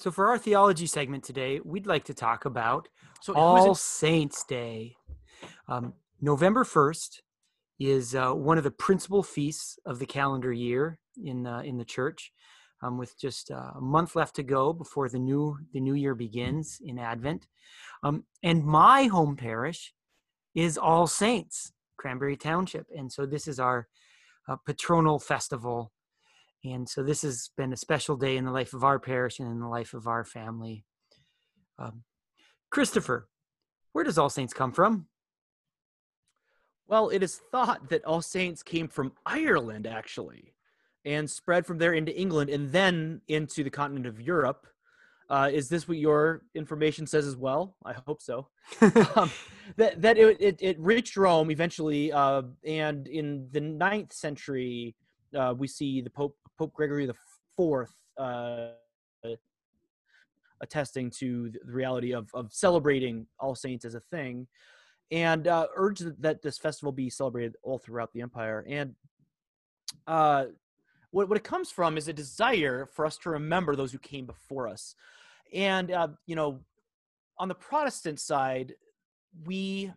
So, for our theology segment today, we'd like to talk about
So
All Saints Day. Um, November 1st is uh, one of the principal feasts of the calendar year in, uh, in the church. Um, with just uh, a month left to go before the new the new year begins in Advent, um, and my home parish is All Saints, Cranberry Township, and so this is our uh, patronal festival and so this has been a special day in the life of our parish and in the life of our family. Um, Christopher, where does All Saints come from?
Well, it is thought that All Saints came from Ireland, actually, and spread from there into England and then into the continent of Europe. Uh, is this what your information says as well? I hope so. *laughs* um, that that it, it, it reached Rome eventually, uh, and in the ninth century, uh, we see the Pope Pope Gregory the Fourth uh, attesting to the reality of of celebrating All Saints as a thing, and uh, urged that this festival be celebrated all throughout the empire. And uh, what what it comes from is a desire for us to remember those who came before us, and uh, you know, on the Protestant side, we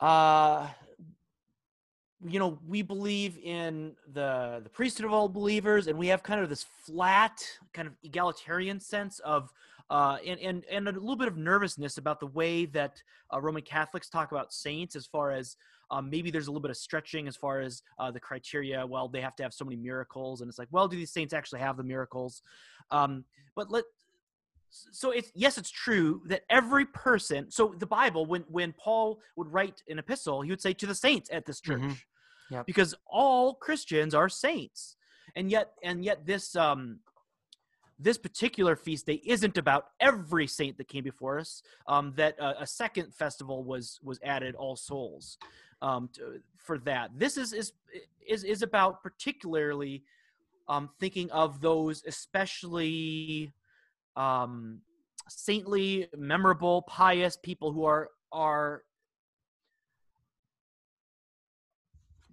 uh you know we believe in the the priesthood of all believers and we have kind of this flat kind of egalitarian sense of uh and and, and a little bit of nervousness about the way that uh, roman catholics talk about saints as far as um, maybe there's a little bit of stretching as far as uh, the criteria well they have to have so many miracles and it's like well do these saints actually have the miracles um, but let so it's yes it's true that every person so the bible when when paul would write an epistle he would say to the saints at this church
Mhm. Yep.
because all christians are saints and yet and yet this um this particular feast day isn't about every saint that came before us um that uh, a second festival was was added all souls um to, for that this is is is is about particularly um thinking of those especially um, saintly, memorable, pious people who are are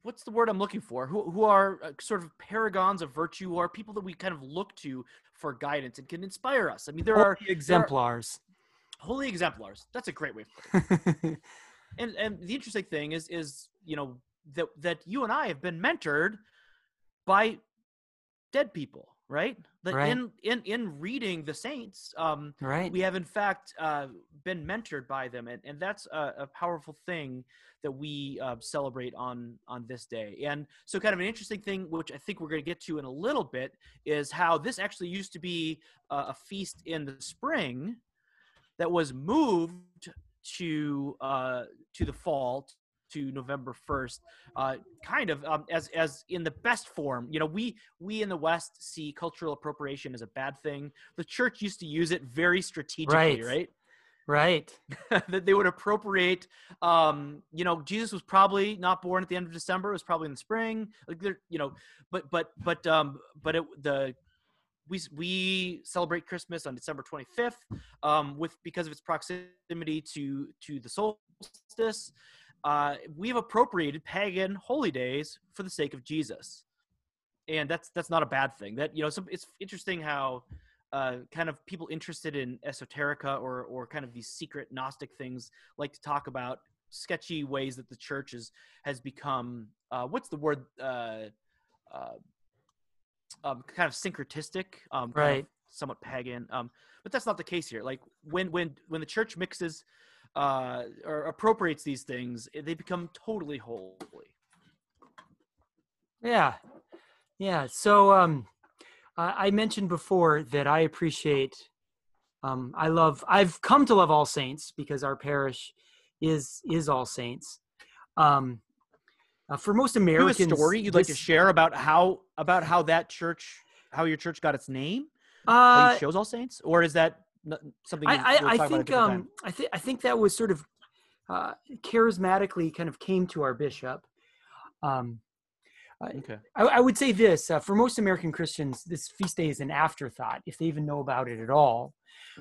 what's the word I'm looking for? Who who are uh, sort of paragons of virtue, are people that we kind of look to for guidance and can inspire us. I mean, there are
Holy exemplars.
holy exemplars. That's a great way. *laughs* and and the interesting thing is is you know that that you and I have been mentored by dead people, right? That
Right.
in in in reading the saints, um,
right.
we have in fact uh, been mentored by them, and and that's a, a powerful thing that we uh, celebrate on on this day. And so, kind of an interesting thing, which I think we're going to get to in a little bit, is how this actually used to be uh, a feast in the spring that was moved to uh, to the fall to November first, uh, kind of um, as as in the best form. You know, we we in the West see cultural appropriation as a bad thing. The church used to use it very strategically,
Right.
right?
right. *laughs*
that they would appropriate. Um, you know, Jesus was probably not born at the end of December. It was probably in the spring. Like, there, you know, but but but um, but it, the we we celebrate Christmas on December 25th um, with because of its proximity to to the solstice. Uh, we've appropriated pagan holy days for the sake of Jesus, and that's that's not a bad thing. That you know, some, it's interesting how uh, kind of people interested in esoterica or or kind of these secret Gnostic things like to talk about sketchy ways that the church is, has become uh, what's the word uh, uh, um, kind of syncretistic, um, kind of
Right.
somewhat pagan. Um, but that's not the case here. Like when when when the church mixes uh, or appropriates these things, eh, they become totally holy.
Yeah. Yeah. So um I I mentioned before that I appreciate um I love I've come to love All Saints because our parish is is All Saints. Um uh, for most
Do you have
Americans
a story you'd like to share about how about how that church, how your church got its name?
Uh
chose All Saints, or is that something?
I,
we'll
I, I
talk about a
think um? I think I think that was sort of uh, charismatically kind of came to our bishop. Um,
Okay.
I, I would say this uh, for most American Christians, this feast day is an afterthought if they even know about it at all.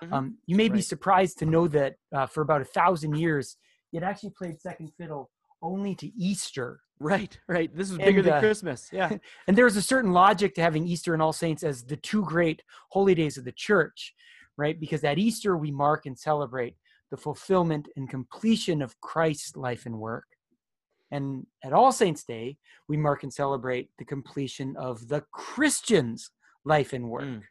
Mhm.
Um, you may be surprised to know that uh, for about a thousand years, it actually played second fiddle only to Easter.
Right, right. This is bigger
And,
than
uh,
Christmas. Yeah. *laughs*
And there's a certain logic to having Easter and All Saints as the two great holy days of the church, right? Because at Easter, we mark and celebrate the fulfillment and completion of Christ's life and work. And at All Saints' Day, we mark and celebrate the completion of the Christian's life and work.
Mm.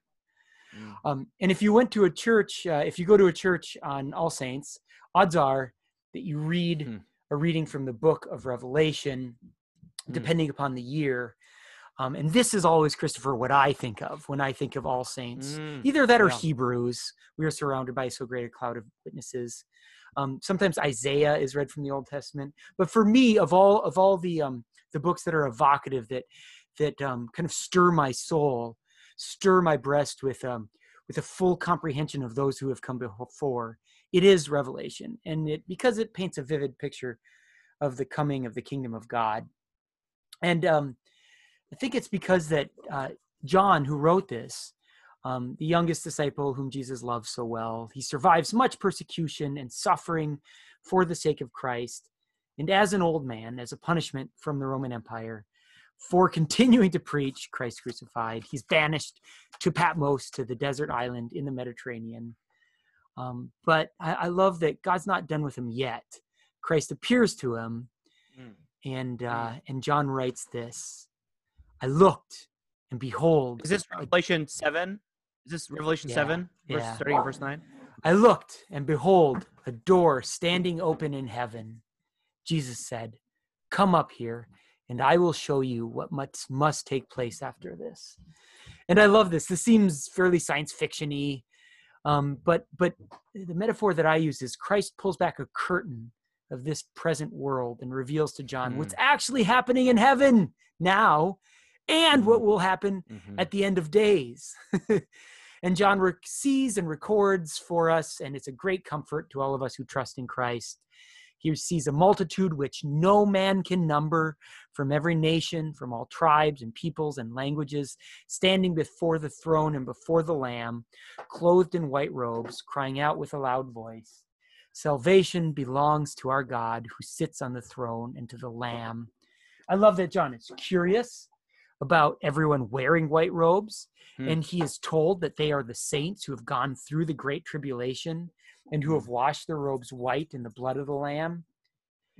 Mm.
Um, and if you went to a church, uh, if you go to a church on All Saints, odds are that you read
Hmm.
a reading from the book of Revelation,
Hmm.
depending upon the year. Um, and this is always, Christopher, what I think of when I think of All Saints.
Mm.
Either that or
Yeah.
Hebrews. We are surrounded by so great a cloud of witnesses. Um, sometimes Isaiah is read from the Old Testament. But for me, of all of all the um, the books that are evocative, that that um, kind of stir my soul, stir my breast with um, with a full comprehension of those who have come before, it is Revelation, and it because it paints a vivid picture of the coming of the kingdom of God. And um, I think it's because that uh, John, who wrote this, um, the youngest disciple whom Jesus loved so well, he survives much persecution and suffering for the sake of Christ. And as an old man, as a punishment from the Roman Empire, for continuing to preach Christ crucified, he's banished to Patmos, to the desert island in the Mediterranean. Um, but I, I love that God's not done with him yet. Christ appears to him,
Mm.
and uh, and John writes this: "I looked, and behold,
Is this Revelation seven? Is this Revelation
Yeah,
seven? Verse,
yeah.
Starting at verse nine.
I looked, and behold, a door standing open in heaven. Jesus said, Come up here, and I will show you what must, must take place after this. And I love this. This seems fairly science fiction y. Um, but but the metaphor that I use is Christ pulls back a curtain of this present world and reveals to John what's actually happening in heaven now and what will happen
Mhm.
at the end of days. *laughs* and John rec- sees and records for us, and it's a great comfort to all of us who trust in Christ. He sees a multitude which no man can number from every nation, from all tribes and peoples and languages, standing before the throne and before the Lamb, clothed in white robes, crying out with a loud voice Salvation belongs to our God who sits on the throne and to the Lamb. I love that John is curious about everyone wearing white robes.
Hmm.
And he is told that they are the saints who have gone through the great tribulation and who have washed their robes white in the blood of the Lamb.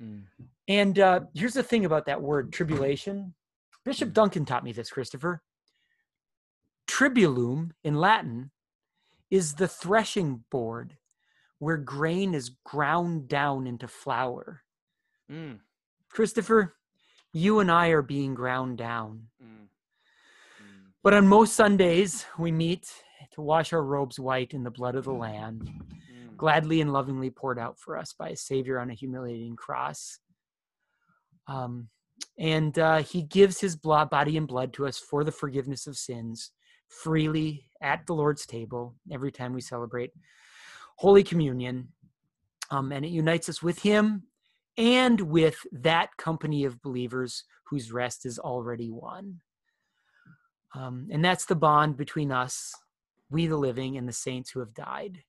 Mm.
And uh, here's the thing about that word, tribulation. Bishop Duncan taught me this, Christopher. Tribulum in Latin is the threshing board where grain is ground down into flour.
Mm.
Christopher, you and I are being ground down.
Mm. Mm.
But on most Sundays, we meet to wash our robes white in the blood of the Lamb,
Mm.
gladly and lovingly poured out for us by a Savior on a humiliating cross. Um, and uh, he gives his blood, body and blood to us for the forgiveness of sins freely at the Lord's table every time we celebrate Holy Communion. Um, and it unites us with him and with that company of believers whose rest is already won. Um, and that's the bond between us, we the living, and the saints who have died.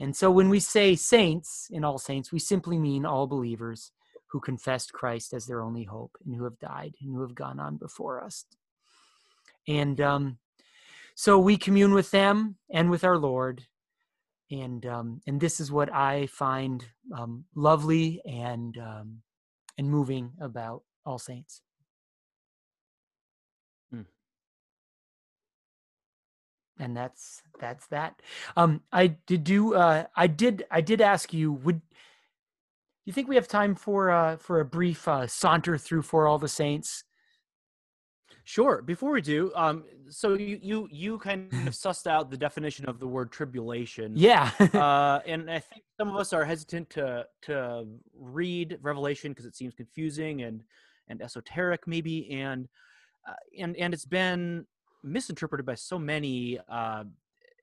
And so when we say saints in all saints, we simply mean all believers who confessed Christ as their only hope and who have died and who have gone on before us. And um, so we commune with them and with our Lord. And um, and this is what I find um, lovely and um, and moving about All Saints.
Hmm.
And that's that's that. Um, I did do. Uh, I did. I did ask you. Would you think we have time for uh, for a brief uh, saunter through for all the saints?
Sure. Before we do, um, so you you you kind of *laughs* sussed out the definition of the word tribulation.
Yeah. *laughs*
uh, and I think some of us are hesitant to to read Revelation because it seems confusing and and esoteric, maybe, and uh, and and it's been misinterpreted by so many uh,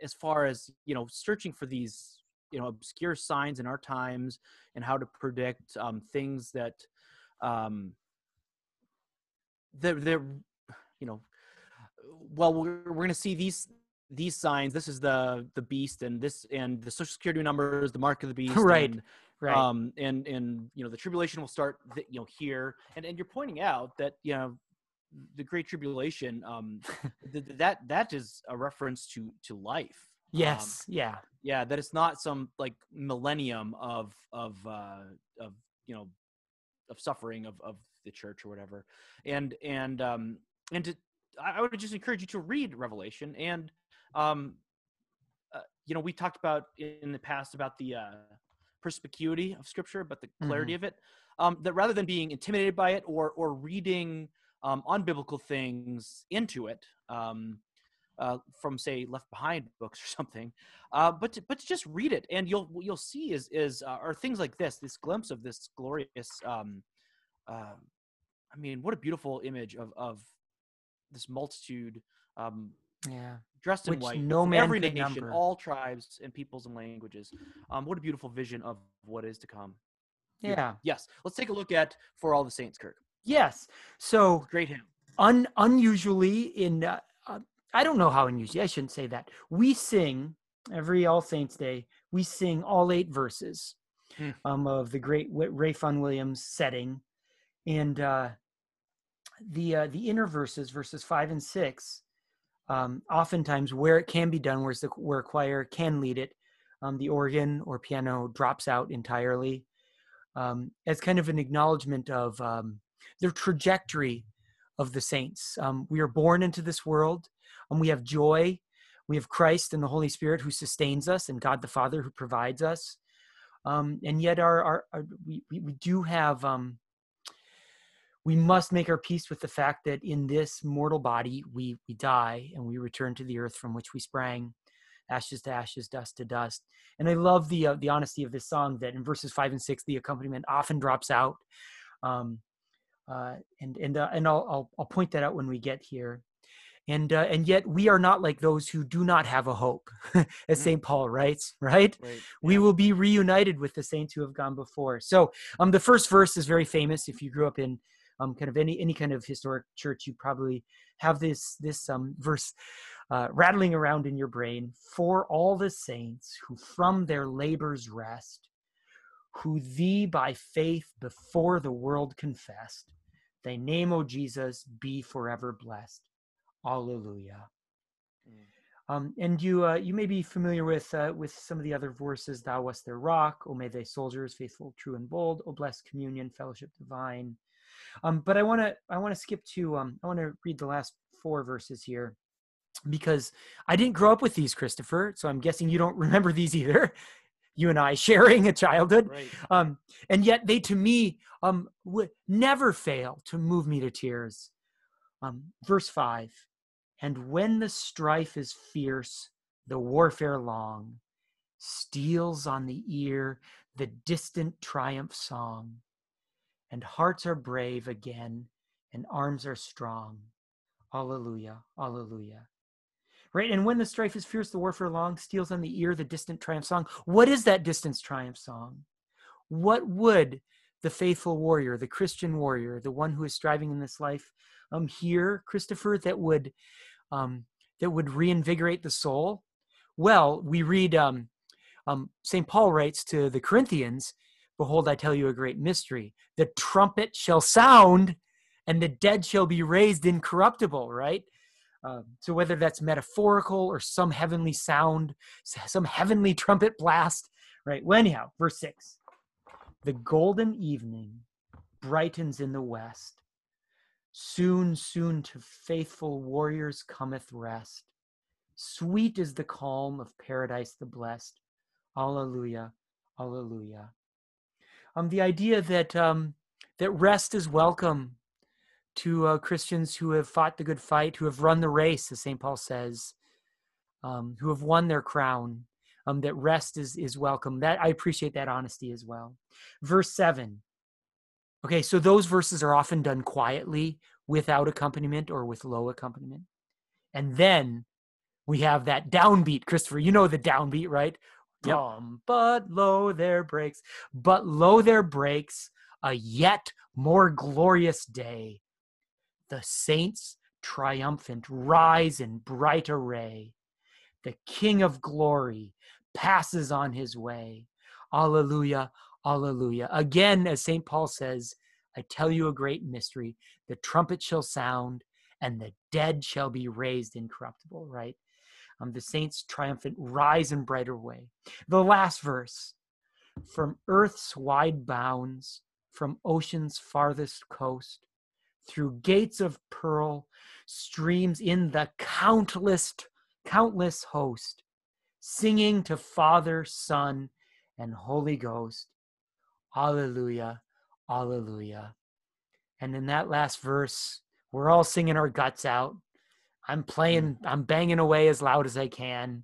as far as you know searching for these you know obscure signs in our times and how to predict um, things that um, they're, they're you know well we're, we're going to see these these signs this is the the beast and this and the social security numbers the mark of the *laughs* beast
Right,
and,
right.
um and and you know the tribulation will start you know here and and you're pointing out that you know the great tribulation um *laughs* th- th- that that is a reference to to life Um,
yes. yeah.
yeah that it's not some like millennium of of uh of you know of suffering of of the church or whatever and and um and to i I would just encourage you to read revelation and um uh, you know we talked about in the past about the uh perspicuity of scripture but the clarity of it um that rather than being intimidated by it or or reading um unbiblical things into it um uh, from say left behind books or *laughs* something uh, but to, but to just read it and you'll what you'll see is is uh, are things like this this glimpse of this glorious um uh, i mean what a beautiful image of of this multitude um
Yeah.
dressed in
Which
white
no man
every nation
number.
all tribes and peoples and languages um what a beautiful vision of what is to come.
Yeah.
yes let's take a look at for all the saints kirk
Yes. So
great hymn
un unusually in uh, uh, I don't know how unusually I shouldn't say that. We sing every All Saints Day. We sing all eight verses
Hmm.
um, of the great Ralph Vaughan Williams setting, and uh, the uh, the inner verses, verses five and six. Um, oftentimes, where it can be done, where the where a choir can lead it, um, the organ or piano drops out entirely, um, as kind of an acknowledgement of um, their trajectory of the saints. Um, we are born into this world, and we have joy. We have Christ and the Holy Spirit who sustains us, and God the Father who provides us. Um, and yet, our, our, our we, we do have. Um, we must make our peace with the fact that in this mortal body we we die and we return to the earth from which we sprang, ashes to ashes, dust to dust. And I love the uh, the honesty of this song that in verses five and six the accompaniment often drops out. Um, uh, and and uh, and I'll, I'll I'll point that out when we get here. And uh, and yet we are not like those who do not have a hope, *laughs* as
Mhm.
Saint Paul writes, right?
right
We
yeah.
will be reunited with the saints who have gone before. So um, the first verse is very famous. If you grew up in um, kind of any any kind of historic church, you probably have this this um, verse uh, rattling around in your brain. For all the saints who from their labors rest, who thee by faith before the world confessed, Thy name, O Jesus, be forever blessed. Alleluia.
Mm.
Um, and you uh, you may be familiar with uh, with some of the other verses. Thou wast their rock. O may they soldiers, faithful, true, and bold. O blessed communion, fellowship divine. Um, but I want to I want to skip to um, I want to read the last four verses here because I didn't grow up with these, Christopher. So I'm guessing you don't *laughs* remember these either. You and I *laughs* sharing a childhood,
Right.
um, and yet they to me um, would never fail to move me to tears. Um, verse five, and when the strife is fierce, the warfare long, steals on the ear the distant triumph song, and hearts are brave again, and arms are strong. Alleluia, alleluia. Right, and when the strife is fierce, the warfare long, steals on the ear the distant triumph song. What is that distant triumph song? What would the faithful warrior, the Christian warrior, the one who is striving in this life, um, hear, Christopher, that would um, that would reinvigorate the soul? Well, we read um, um, St. Paul writes to the Corinthians, Behold, I tell you a great mystery. The trumpet shall sound, and the dead shall be raised incorruptible, right? Um, so whether that's metaphorical or some heavenly sound, some heavenly *laughs* trumpet blast, right? Well, anyhow, verse six: the golden evening brightens in the west. Soon, soon to faithful warriors cometh rest. Sweet is the calm of paradise the blessed. Alleluia, alleluia. Um, the idea that um, that rest is welcome to uh, Christians who have fought the good fight, who have run the race, as St. Paul says, um, who have won their crown. Um, that rest is is welcome. That I appreciate that honesty as well. Verse seven. Okay, so those verses are often done quietly, without accompaniment or with low accompaniment, and then we have that downbeat. Christopher, you know the downbeat, right?
Yep.
Tom, but lo there breaks, but lo there breaks a yet more glorious day the saints triumphant rise in bright array. The King of glory passes on his way. Alleluia, alleluia. Again, as St. Paul says, I tell you a great mystery. The trumpet shall sound, and the dead shall be raised incorruptible, right? Um, the saints triumphant rise in brighter way. The last verse from earth's wide bounds, from ocean's farthest coast, through gates of pearl streams in the countless countless host singing to father son and holy ghost. Alleluia alleluia. And in that last verse we're all singing our guts out. I'm playing mm. i'm banging away as loud as i can.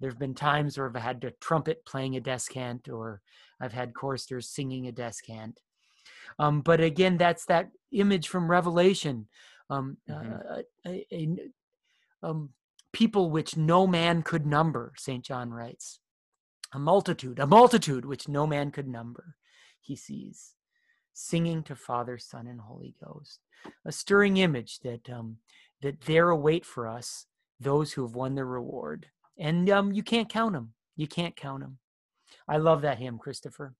There have been times where i've had a trumpet playing a descant or i've had choristers singing a descant um, but again, that's that image from Revelation. Um,
Mhm.
uh, a, a- um, people which no man could number, St. John writes. A multitude, a multitude which no man could number, he sees, singing to Father, Son, and Holy Ghost. A stirring image that um, that there await for us those who have won their reward, and um, you can't count them. You can't count them. I love that hymn, Christopher.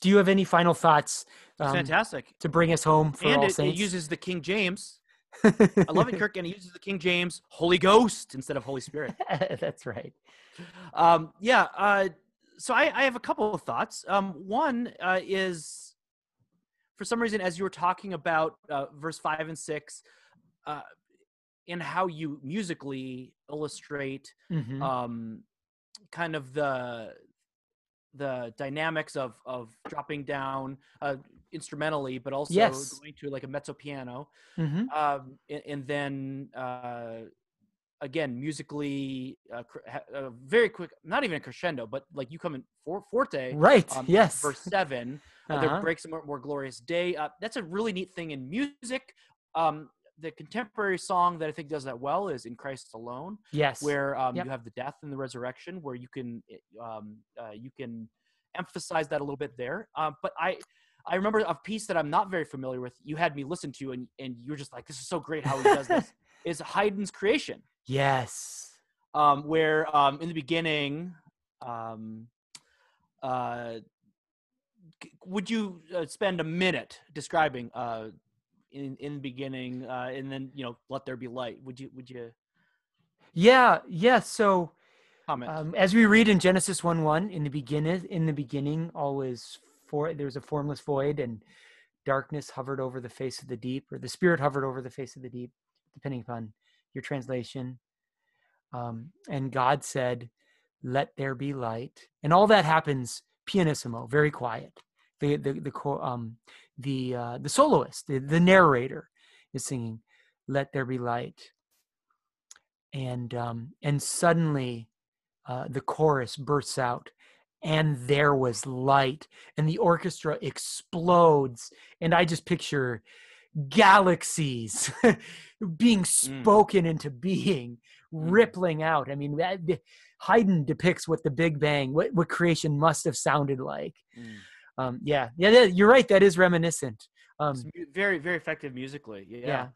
Do you have any final thoughts um,
fantastic.
to bring us home for
and it, it uses the King James. I love it, *laughs* Kirk, and it uses the King James Holy Ghost instead of Holy Spirit. *laughs*
That's right.
Um, yeah. Uh, so I, I have a couple of thoughts. Um, one uh, is, for some reason, as you were talking about uh, verse five and six, uh, and how you musically illustrate
Mhm.
um, kind of the the dynamics of of dropping down uh, instrumentally, but also
Yes.
going to like a mezzo piano,
Mhm.
um, and, and then uh, again musically uh, cr- ha- uh, very quick, not even a crescendo, but like you come in for, forte.
Right.
Um,
yes.
Verse seven, uh,
Uh-huh.
there breaks a more, more glorious day. Uh, that's a really neat thing in music. Um, the contemporary song that I think does that well is "In Christ Alone."
Yes.
where um,
Yep.
you have the death and the resurrection, where you can um, uh, you can emphasize that a little bit there. Um, but I I remember a piece that I'm not very familiar with. You had me listen to, and and you're just like, this is so great how he does this. *laughs* is Haydn's Creation,
yes.
um, where um, in the beginning, um, uh, would you uh, spend a minute describing uh, in in the beginning, uh, and then you know, let there be light? Would you would you
Yeah, yeah. So
comment?
um, as we read in Genesis one one, in the beginning, in the beginning, always for there was a formless void, and darkness hovered over the face of the deep, or the spirit hovered over the face of the deep, depending upon your translation. Um, and God said, "Let there be light," and all that happens pianissimo, very quiet. The the the um the uh, the soloist, the, the narrator, is singing, "Let there be light," and um, and suddenly uh, the chorus bursts out and there was light and the orchestra explodes and i just picture galaxies *laughs* being spoken into being rippling out. I mean that- haydn depicts what the big bang what, what creation must have sounded like.
Mm.
Um, yeah yeah that- you're right that is reminiscent um,
very very effective musically. Yeah.
Yeah.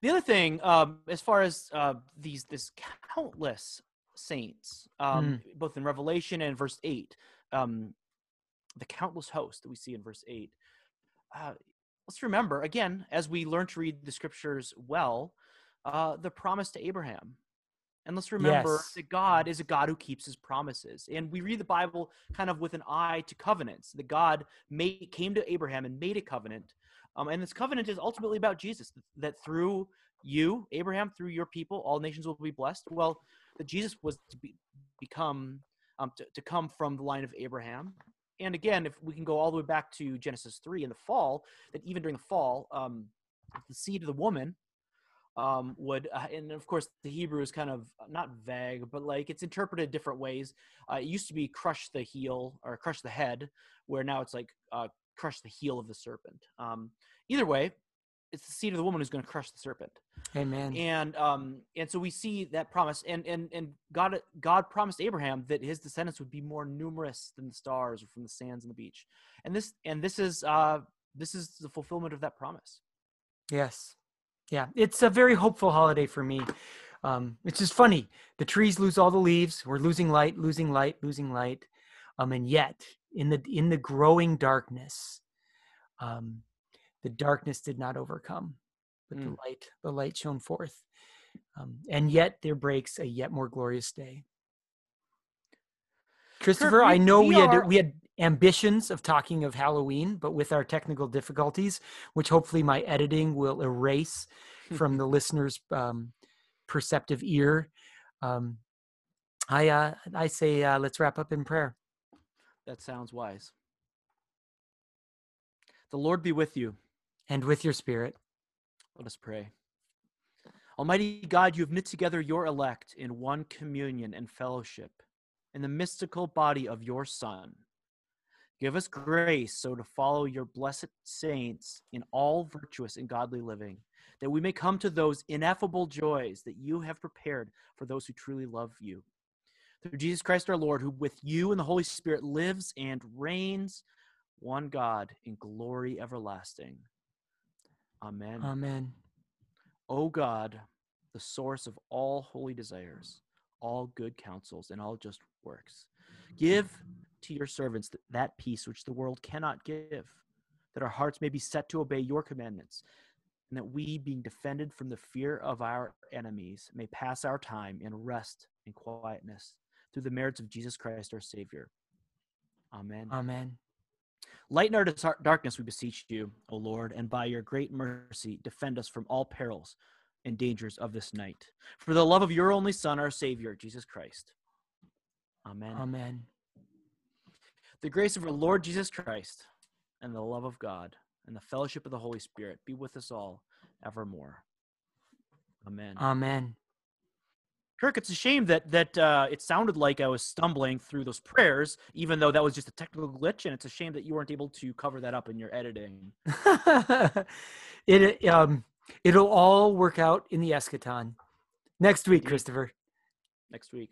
The other thing, um, as far as uh, these this countless saints, um, both in Revelation and verse eight, um, the countless host that we see in verse eight. Uh, let's remember again, as we learn to read the scriptures well, uh, the promise to Abraham. And let's remember
Yes.
that God is a God who keeps his promises. And we read the Bible kind of with an eye to covenants. That God made, came to Abraham and made a covenant. Um, and this covenant is ultimately about Jesus, that through you, Abraham, through your people, all nations will be blessed. Well, that Jesus was to be, become, um, to, to come from the line of Abraham. And again, if we can go all the way back to Genesis 3 in the fall, that even during the fall, um, the seed of the woman um, would, uh, and of course, the Hebrew is kind of not vague, but like it's interpreted different ways. Uh, it used to be crush the heel or crush the head, where now it's like uh, crush the heel of the serpent. Um, either way, it's the seed of the woman who's going to crush the serpent
amen
and um and so we see that promise and and and god god promised abraham that his descendants would be more numerous than the stars or from the sands on the beach and this and this is uh this is the fulfillment of that promise
Yes. Yeah. It's a very hopeful holiday for me. Um, it's just funny. The trees lose all the leaves. We're losing light, losing light, losing light. Um, and yet, in the in the growing darkness, um, the darkness did not overcome, but the
Mm.
light the light shone forth. Um, and yet there breaks a yet more glorious day. Christopher, I know
we
we had
are-
we had ambitions of talking of Halloween, but with our technical difficulties, which hopefully my editing will erase from the listener's um, perceptive ear, um, I uh, I say uh, let's wrap up in prayer.
that sounds wise. The lord be with you.
And with your spirit,
let us pray. Almighty god you have knit together your elect in one communion and fellowship in the mystical body of your son Give us grace so to follow your blessed saints in all virtuous and godly living, that we may come to those ineffable joys that you have prepared for those who truly love you. Through Jesus Christ our Lord, who with you and the Holy Spirit lives and reigns, one God in glory everlasting. Amen.
Amen.
O God, the source of all holy desires, all good counsels, and all just works, give to your servants that peace which the world cannot give, that our hearts may be set to obey your commandments, and that we, being defended from the fear of our enemies, may pass our time in rest and quietness through the merits of Jesus Christ our Savior. Amen.
Amen.
Lighten our darkness, we beseech you, O Lord, and by your great mercy, defend us from all perils and dangers of this night. For the love of your only Son, our Savior, Jesus Christ. Amen.
Amen.
the grace of our Lord Jesus Christ, and the love of God, and the fellowship of the Holy Spirit be with us all evermore. Amen.
Amen.
Kirk, it's a shame that that uh, it sounded like I was stumbling through those prayers, even though that was just a technical glitch, and it's a shame that you weren't able to cover that up in your editing. *laughs*
it um it'll all work out in the eschaton next week, Christopher.
Next week.